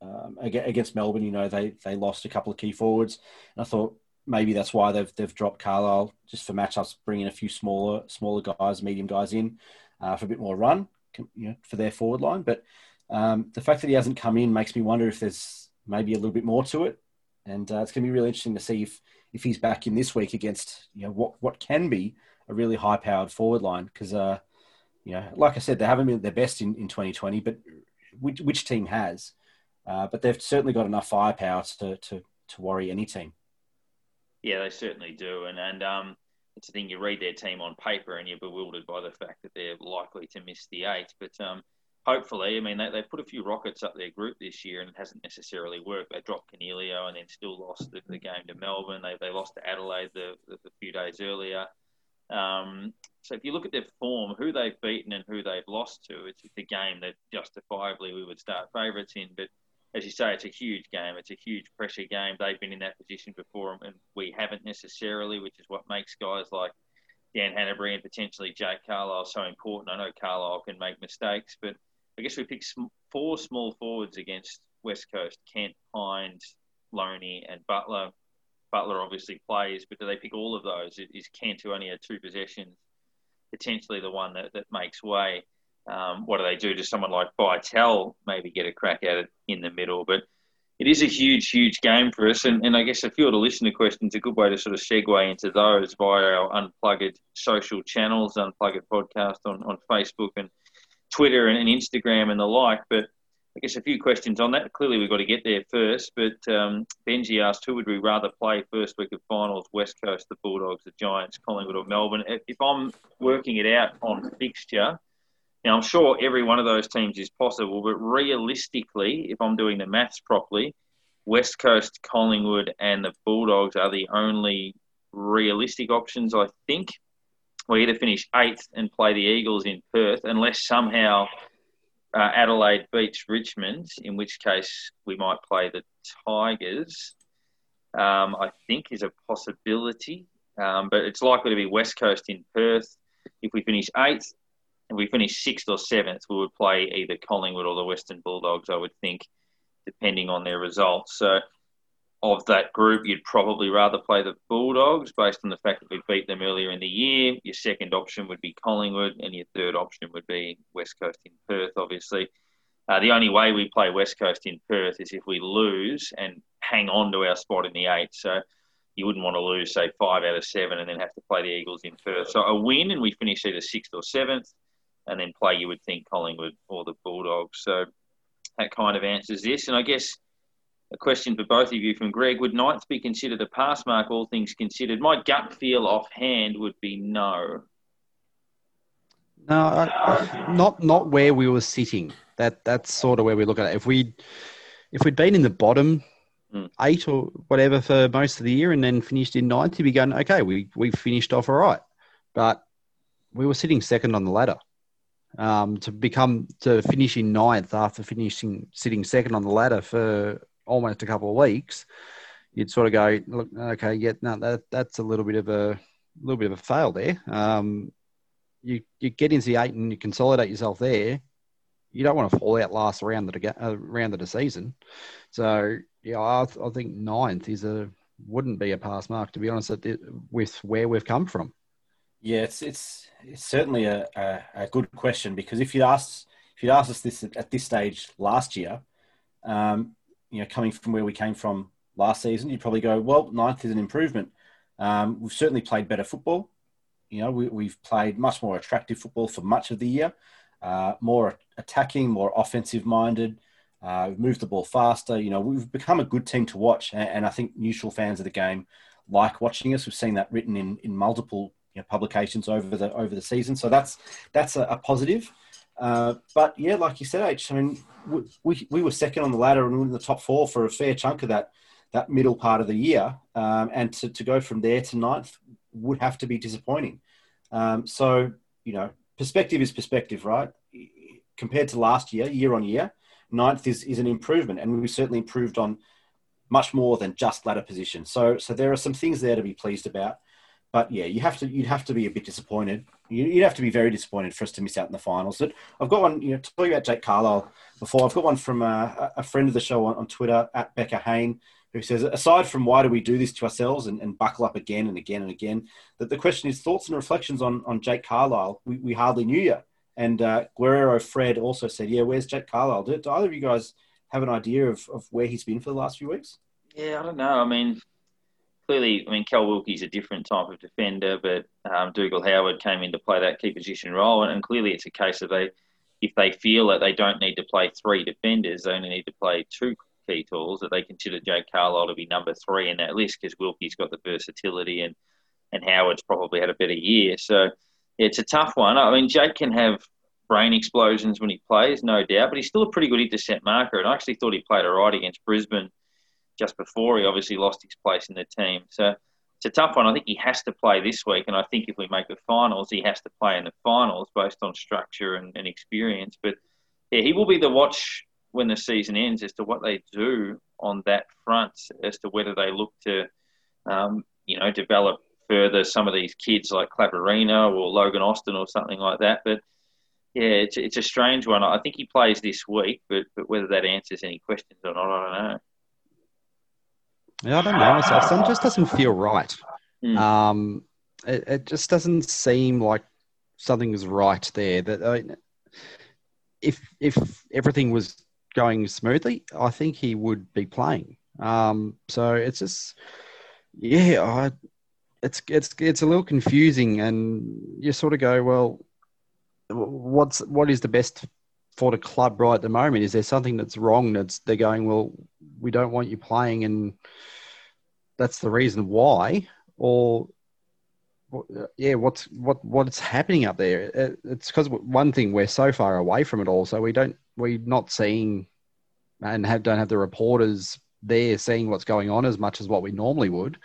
um, against Melbourne. You know, they they lost a couple of key forwards, and I thought maybe that's why they've they've dropped Carlisle just for matchups, bringing a few smaller smaller guys, medium guys in uh, for a bit more run, you know, for their forward line. But um, the fact that he hasn't come in makes me wonder if there's maybe a little bit more to it. And uh, it's going to be really interesting to see if if he's back in this week against you know what what can be a really high powered forward line because uh, you know like I said they haven't been at their best in, in 2020, but which, which team has? Uh, but they've certainly got enough firepower to, to to worry any team. Yeah, they certainly do, and and um, it's a thing you read their team on paper and you're bewildered by the fact that they're likely to miss the eight. But um, hopefully, I mean, they, they put a few rockets up their group this year and it hasn't necessarily worked. They dropped Coniglio and then still lost the, the game to Melbourne. They, they lost to Adelaide the, the, the few days earlier. Um, so if you look at their form, who they've beaten and who they've lost to, it's the game that justifiably we would start favourites in. But as you say, it's a huge game. It's a huge pressure game. They've been in that position before, and we haven't necessarily, which is what makes guys like Dan Hannebery and potentially Jake Carlisle so important. I know Carlisle can make mistakes, but I guess we picked four small forwards against West Coast: Kent, Hind, Lonie, and Butler. Butler obviously plays, but do they pick all of those? Is Kent, who only had two possessions, potentially the one that, that makes way? Um, what do they do to someone like Vital? Maybe get a crack at it in the middle, but it is a huge, huge game for us. And, and I guess if you were to listen to questions, a good way to sort of segue into those via our Unpluggered social channels, Unpluggered podcast on, on Facebook and Twitter and, and Instagram and the like. But I guess a few questions on that. Clearly, we've got to get there first. But um, Benji asked, who would we rather play first week of finals? West Coast, the Bulldogs, the Giants, Collingwood, or Melbourne? If I'm working it out on fixture, now I'm sure every one of those teams is possible, but realistically, if I'm doing the maths properly, West Coast, Collingwood, and the Bulldogs are the only realistic options. I think we either finish eighth and play the Eagles in Perth, unless somehow uh, Adelaide beats Richmond, in which case we might play the Tigers. Um, I think is a possibility, um, but it's likely to be West Coast in Perth. If we finish eighth and we finish sixth or seventh, we would play either Collingwood or the Western Bulldogs. I would think, depending on their results. So of that group, you'd probably rather play the Bulldogs based on the fact that we beat them earlier in the year. Your second option would be Collingwood, and your third option would be West Coast in Perth, obviously. Uh, the only way we play West Coast in Perth is if we lose and hang on to our spot in the eight. So you wouldn't want to lose, say, five out of seven and then have to play the Eagles in Perth. So a win and we finish either sixth or seventh, and then play, you would think, Collingwood or the Bulldogs. So that kind of answers this. And I guess a question for both of you from Greg. Would ninth be considered a pass mark, all things considered? My gut feel offhand would be no. No, not not where we were sitting. That that's sort of where we look at it. If we if we'd been in the bottom mm. eight or whatever for most of the year and then finished in ninth, you'd be going, okay, we we finished off all right. But we were sitting second on the ladder. Um, to become to finish in ninth after finishing sitting second on the ladder for almost a couple of weeks, you'd sort of go, look, okay, yeah, no, that that's a little bit of a little bit of a fail there. Um, you you get into the eight and you consolidate yourself there. You don't want to fall out last round of the uh, round of the season. So yeah, I, I think ninth is a wouldn't be a pass mark to be honest with where we've come from. Yeah, it's it's, it's certainly a, a, a, good question because if you asked if you asked us this at, this stage last year, um, you know, coming from where we came from last season, you'd probably go, well, ninth is an improvement. Um, we've certainly played better football. You know, we, have played much more attractive football for much of the year, uh, more attacking, more offensive minded. Uh, we've moved the ball faster. You know, we've become a good team to watch, and, and, I think neutral fans of the game like watching us. We've seen that written in in multiple know, publications over the over the season, so that's that's a, a positive. Uh, but yeah, like you said, H. I mean, we, we were second on the ladder and we were in the top four for a fair chunk of that that middle part of the year, um, and to, to go from there to ninth would have to be disappointing. Um, so you know, perspective is perspective, right? Compared to last year, year on year, ninth is is an improvement, and we certainly improved on much more than just ladder position. So so there are some things there to be pleased about. But yeah, you have to you'd have to be a bit disappointed. You'd have to be very disappointed for us to miss out in the finals. But I've got one, you know, talking about Jake Carlisle before. I've got one from uh, a friend of the show on, on Twitter at Becca Hain, who says, aside from why do we do this to ourselves and, and, buckle up again and again and again, that the question is thoughts and reflections on, on Jake Carlisle. We, we hardly knew you. And uh, Guerrero Fred also said, yeah, where's Jake Carlisle? Do, do either of you guys have an idea of, of where he's been for the last few weeks? Yeah, I don't know. I mean, clearly, I mean, Cal Wilkie's a different type of defender, but um, Dougal Howard came in to play that key position role, and, and, clearly it's a case of they, if they feel that they don't need to play three defenders, they only need to play two key talls, that they consider Jake Carlisle to be number three in that list because Wilkie's got the versatility and and Howard's probably had a better year. So it's a tough one. I mean, Jake can have brain explosions when he plays, no doubt, but he's still a pretty good intercept marker. And I actually thought he played all right against Brisbane just before he obviously lost his place in the team. So it's a tough one. I think he has to play this week, and I think if we make the finals, he has to play in the finals based on structure and, and experience. But yeah, he will be the watch when the season ends as to what they do on that front, as to whether they look to, um, you know, develop further some of these kids like Clavarino or Logan Austin or something like that. But yeah, it's, it's a strange one. I think he plays this week, but, but whether that answers any questions or not, I don't know. Yeah, I don't know myself. Some just doesn't feel right. Mm. Um, it, it just doesn't seem like something's right there. That I mean, if if everything was going smoothly, I think he would be playing. Um, so it's just, yeah, I, it's it's it's a little confusing, and you sort of go, well, what's what is the best for the club right at the moment? Is there something that's wrong? That's they're going, well, we don't want you playing, and that's the reason why, or yeah, what's what what's happening up there? Uh, it's because one thing we're so far away from it all, so we don't we're not seeing and have don't have the reporters there seeing what's going on as much as what we normally would.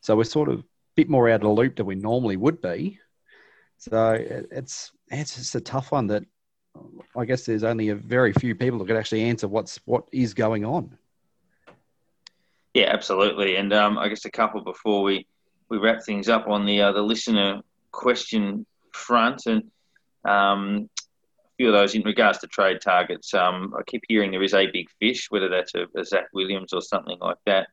So we're sort of a bit more out of the loop than we normally would be. So it's it's just a tough one that I guess there's only a very few people that could actually answer what's what is going on. Yeah, absolutely. And um, I guess a couple before we, we wrap things up on the uh, the listener question front, and um, a few of those in regards to trade targets. Um, I keep hearing there is a big fish, whether that's a, a Zac Williams or something like that.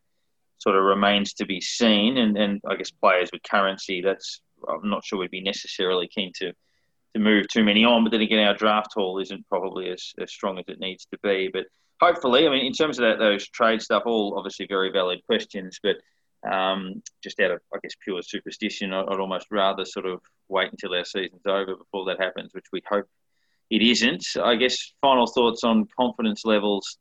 Sort of remains to be seen, and, and I guess players with currency. That's I'm not sure we'd be necessarily keen to to move too many on. But then again, our draft haul isn't probably as, as strong as it needs to be. But hopefully, I mean, in terms of that, those trade stuff, all obviously very valid questions, but um, just out of, I guess, pure superstition, I'd almost rather sort of wait until our season's over before that happens, which we hope it isn't. I guess final thoughts on confidence levels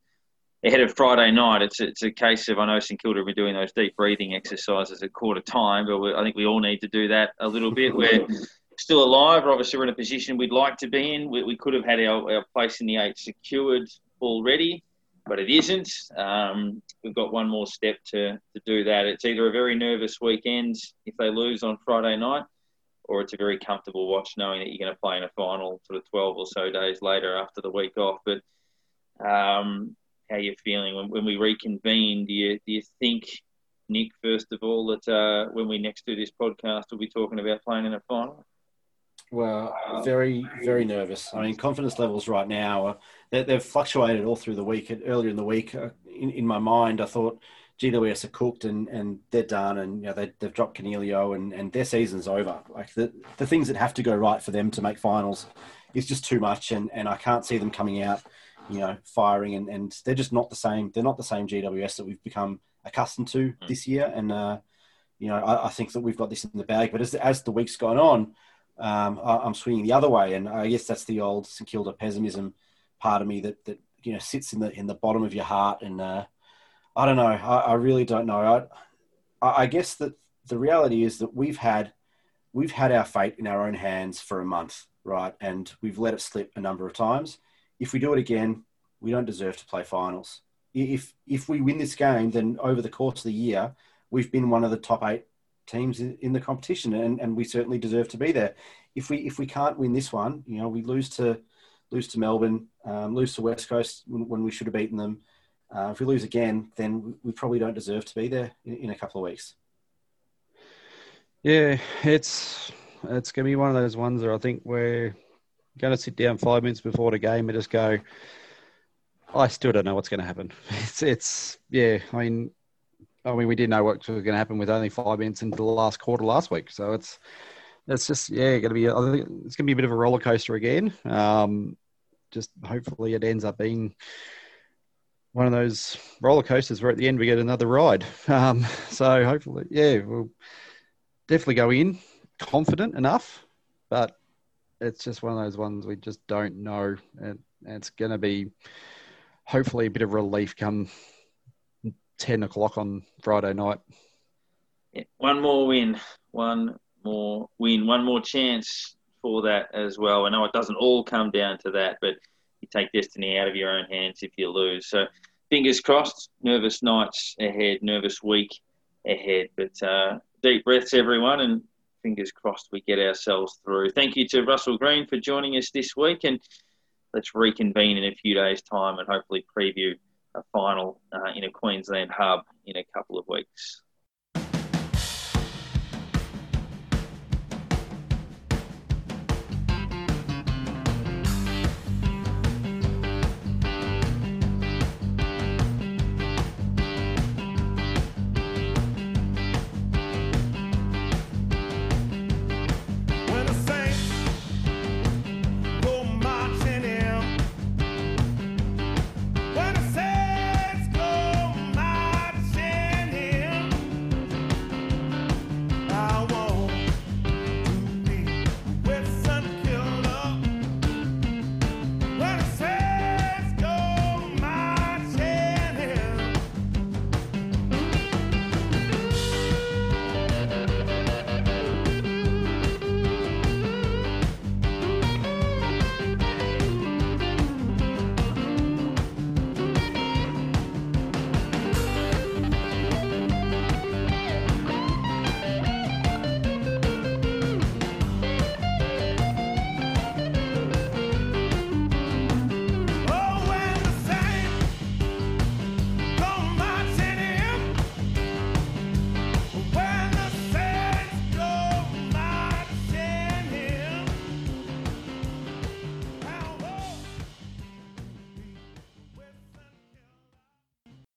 ahead of Friday night. It's it's a case of I know St Kilda have been doing those deep breathing exercises at quarter time, but we, I think we all need to do that a little bit. We're still alive. Or obviously, we're in a position we'd like to be in. We, we could have had our, our place in the eight secured already but it isn't. Um, we've got one more step to, to do that. It's either a very nervous weekend if they lose on Friday night, or it's a very comfortable watch knowing that you're going to play in a final sort of 12 or so days later after the week off. But um, how are you feeling when, when we reconvene? Do you, do you think, Nick, first of all, that uh, when we next do this podcast, we'll be talking about playing in a final? Well, very, very nervous. I mean, confidence levels right now are they, have fluctuated all through the week. Earlier in the week, uh, in, in my mind, I thought GWS are cooked and, and they're done, and you know they, they've dropped Coniglio and, and their season's over. Like the the things that have to go right for them to make finals is just too much, and, and I can't see them coming out, you know, firing, and, and they're just not the same. They're not the same GWS that we've become accustomed to mm. this year, and uh, you know I, I think that we've got this in the bag. But as as the week's gone on um, I, am swinging the other way, and I guess that's the old St Kilda pessimism part of me that that you know sits in the in the bottom of your heart, and uh, I don't know, I, I really don't know. I, I guess that the reality is that we've had we've had our fate in our own hands for a month, right, and we've let it slip a number of times. If we do it again, we don't deserve to play finals. If if we win this game, then over the course of the year, we've been one of the top eight teams in the competition, and, and we certainly deserve to be there. If we if we can't win this one, you know, we lose to lose to Melbourne, um, lose to West Coast when, when, we should have beaten them. Uh, if we lose again, then we probably don't deserve to be there in, in a couple of weeks. Yeah, it's it's to be one of those ones where I think we're going to sit down five minutes before the game and just go. I still don't know what's going to happen. It's it's yeah. I mean, I mean, we didn't know what was going to happen with only five minutes into the last quarter last week. So it's it's just yeah, going to be. I think it's going to be a bit of a roller coaster again. Um, just hopefully it ends up being one of those roller coasters where at the end we get another ride. Um, so hopefully, yeah, we'll definitely go in confident enough, but it's just one of those ones we just don't know, and, it's going to be hopefully a bit of relief come 10 o'clock on Friday night. one more win, one more win, one more chance for that as well. I know it doesn't all come down to that, but you take destiny out of your own hands if you lose. So fingers crossed. Nervous nights ahead, nervous week ahead. But uh, deep breaths, everyone, and fingers crossed we get ourselves through. Thank you to Russell Greene for joining us this week, and let's reconvene in a few days' time and hopefully preview a final uh, in a Queensland hub in a couple of weeks.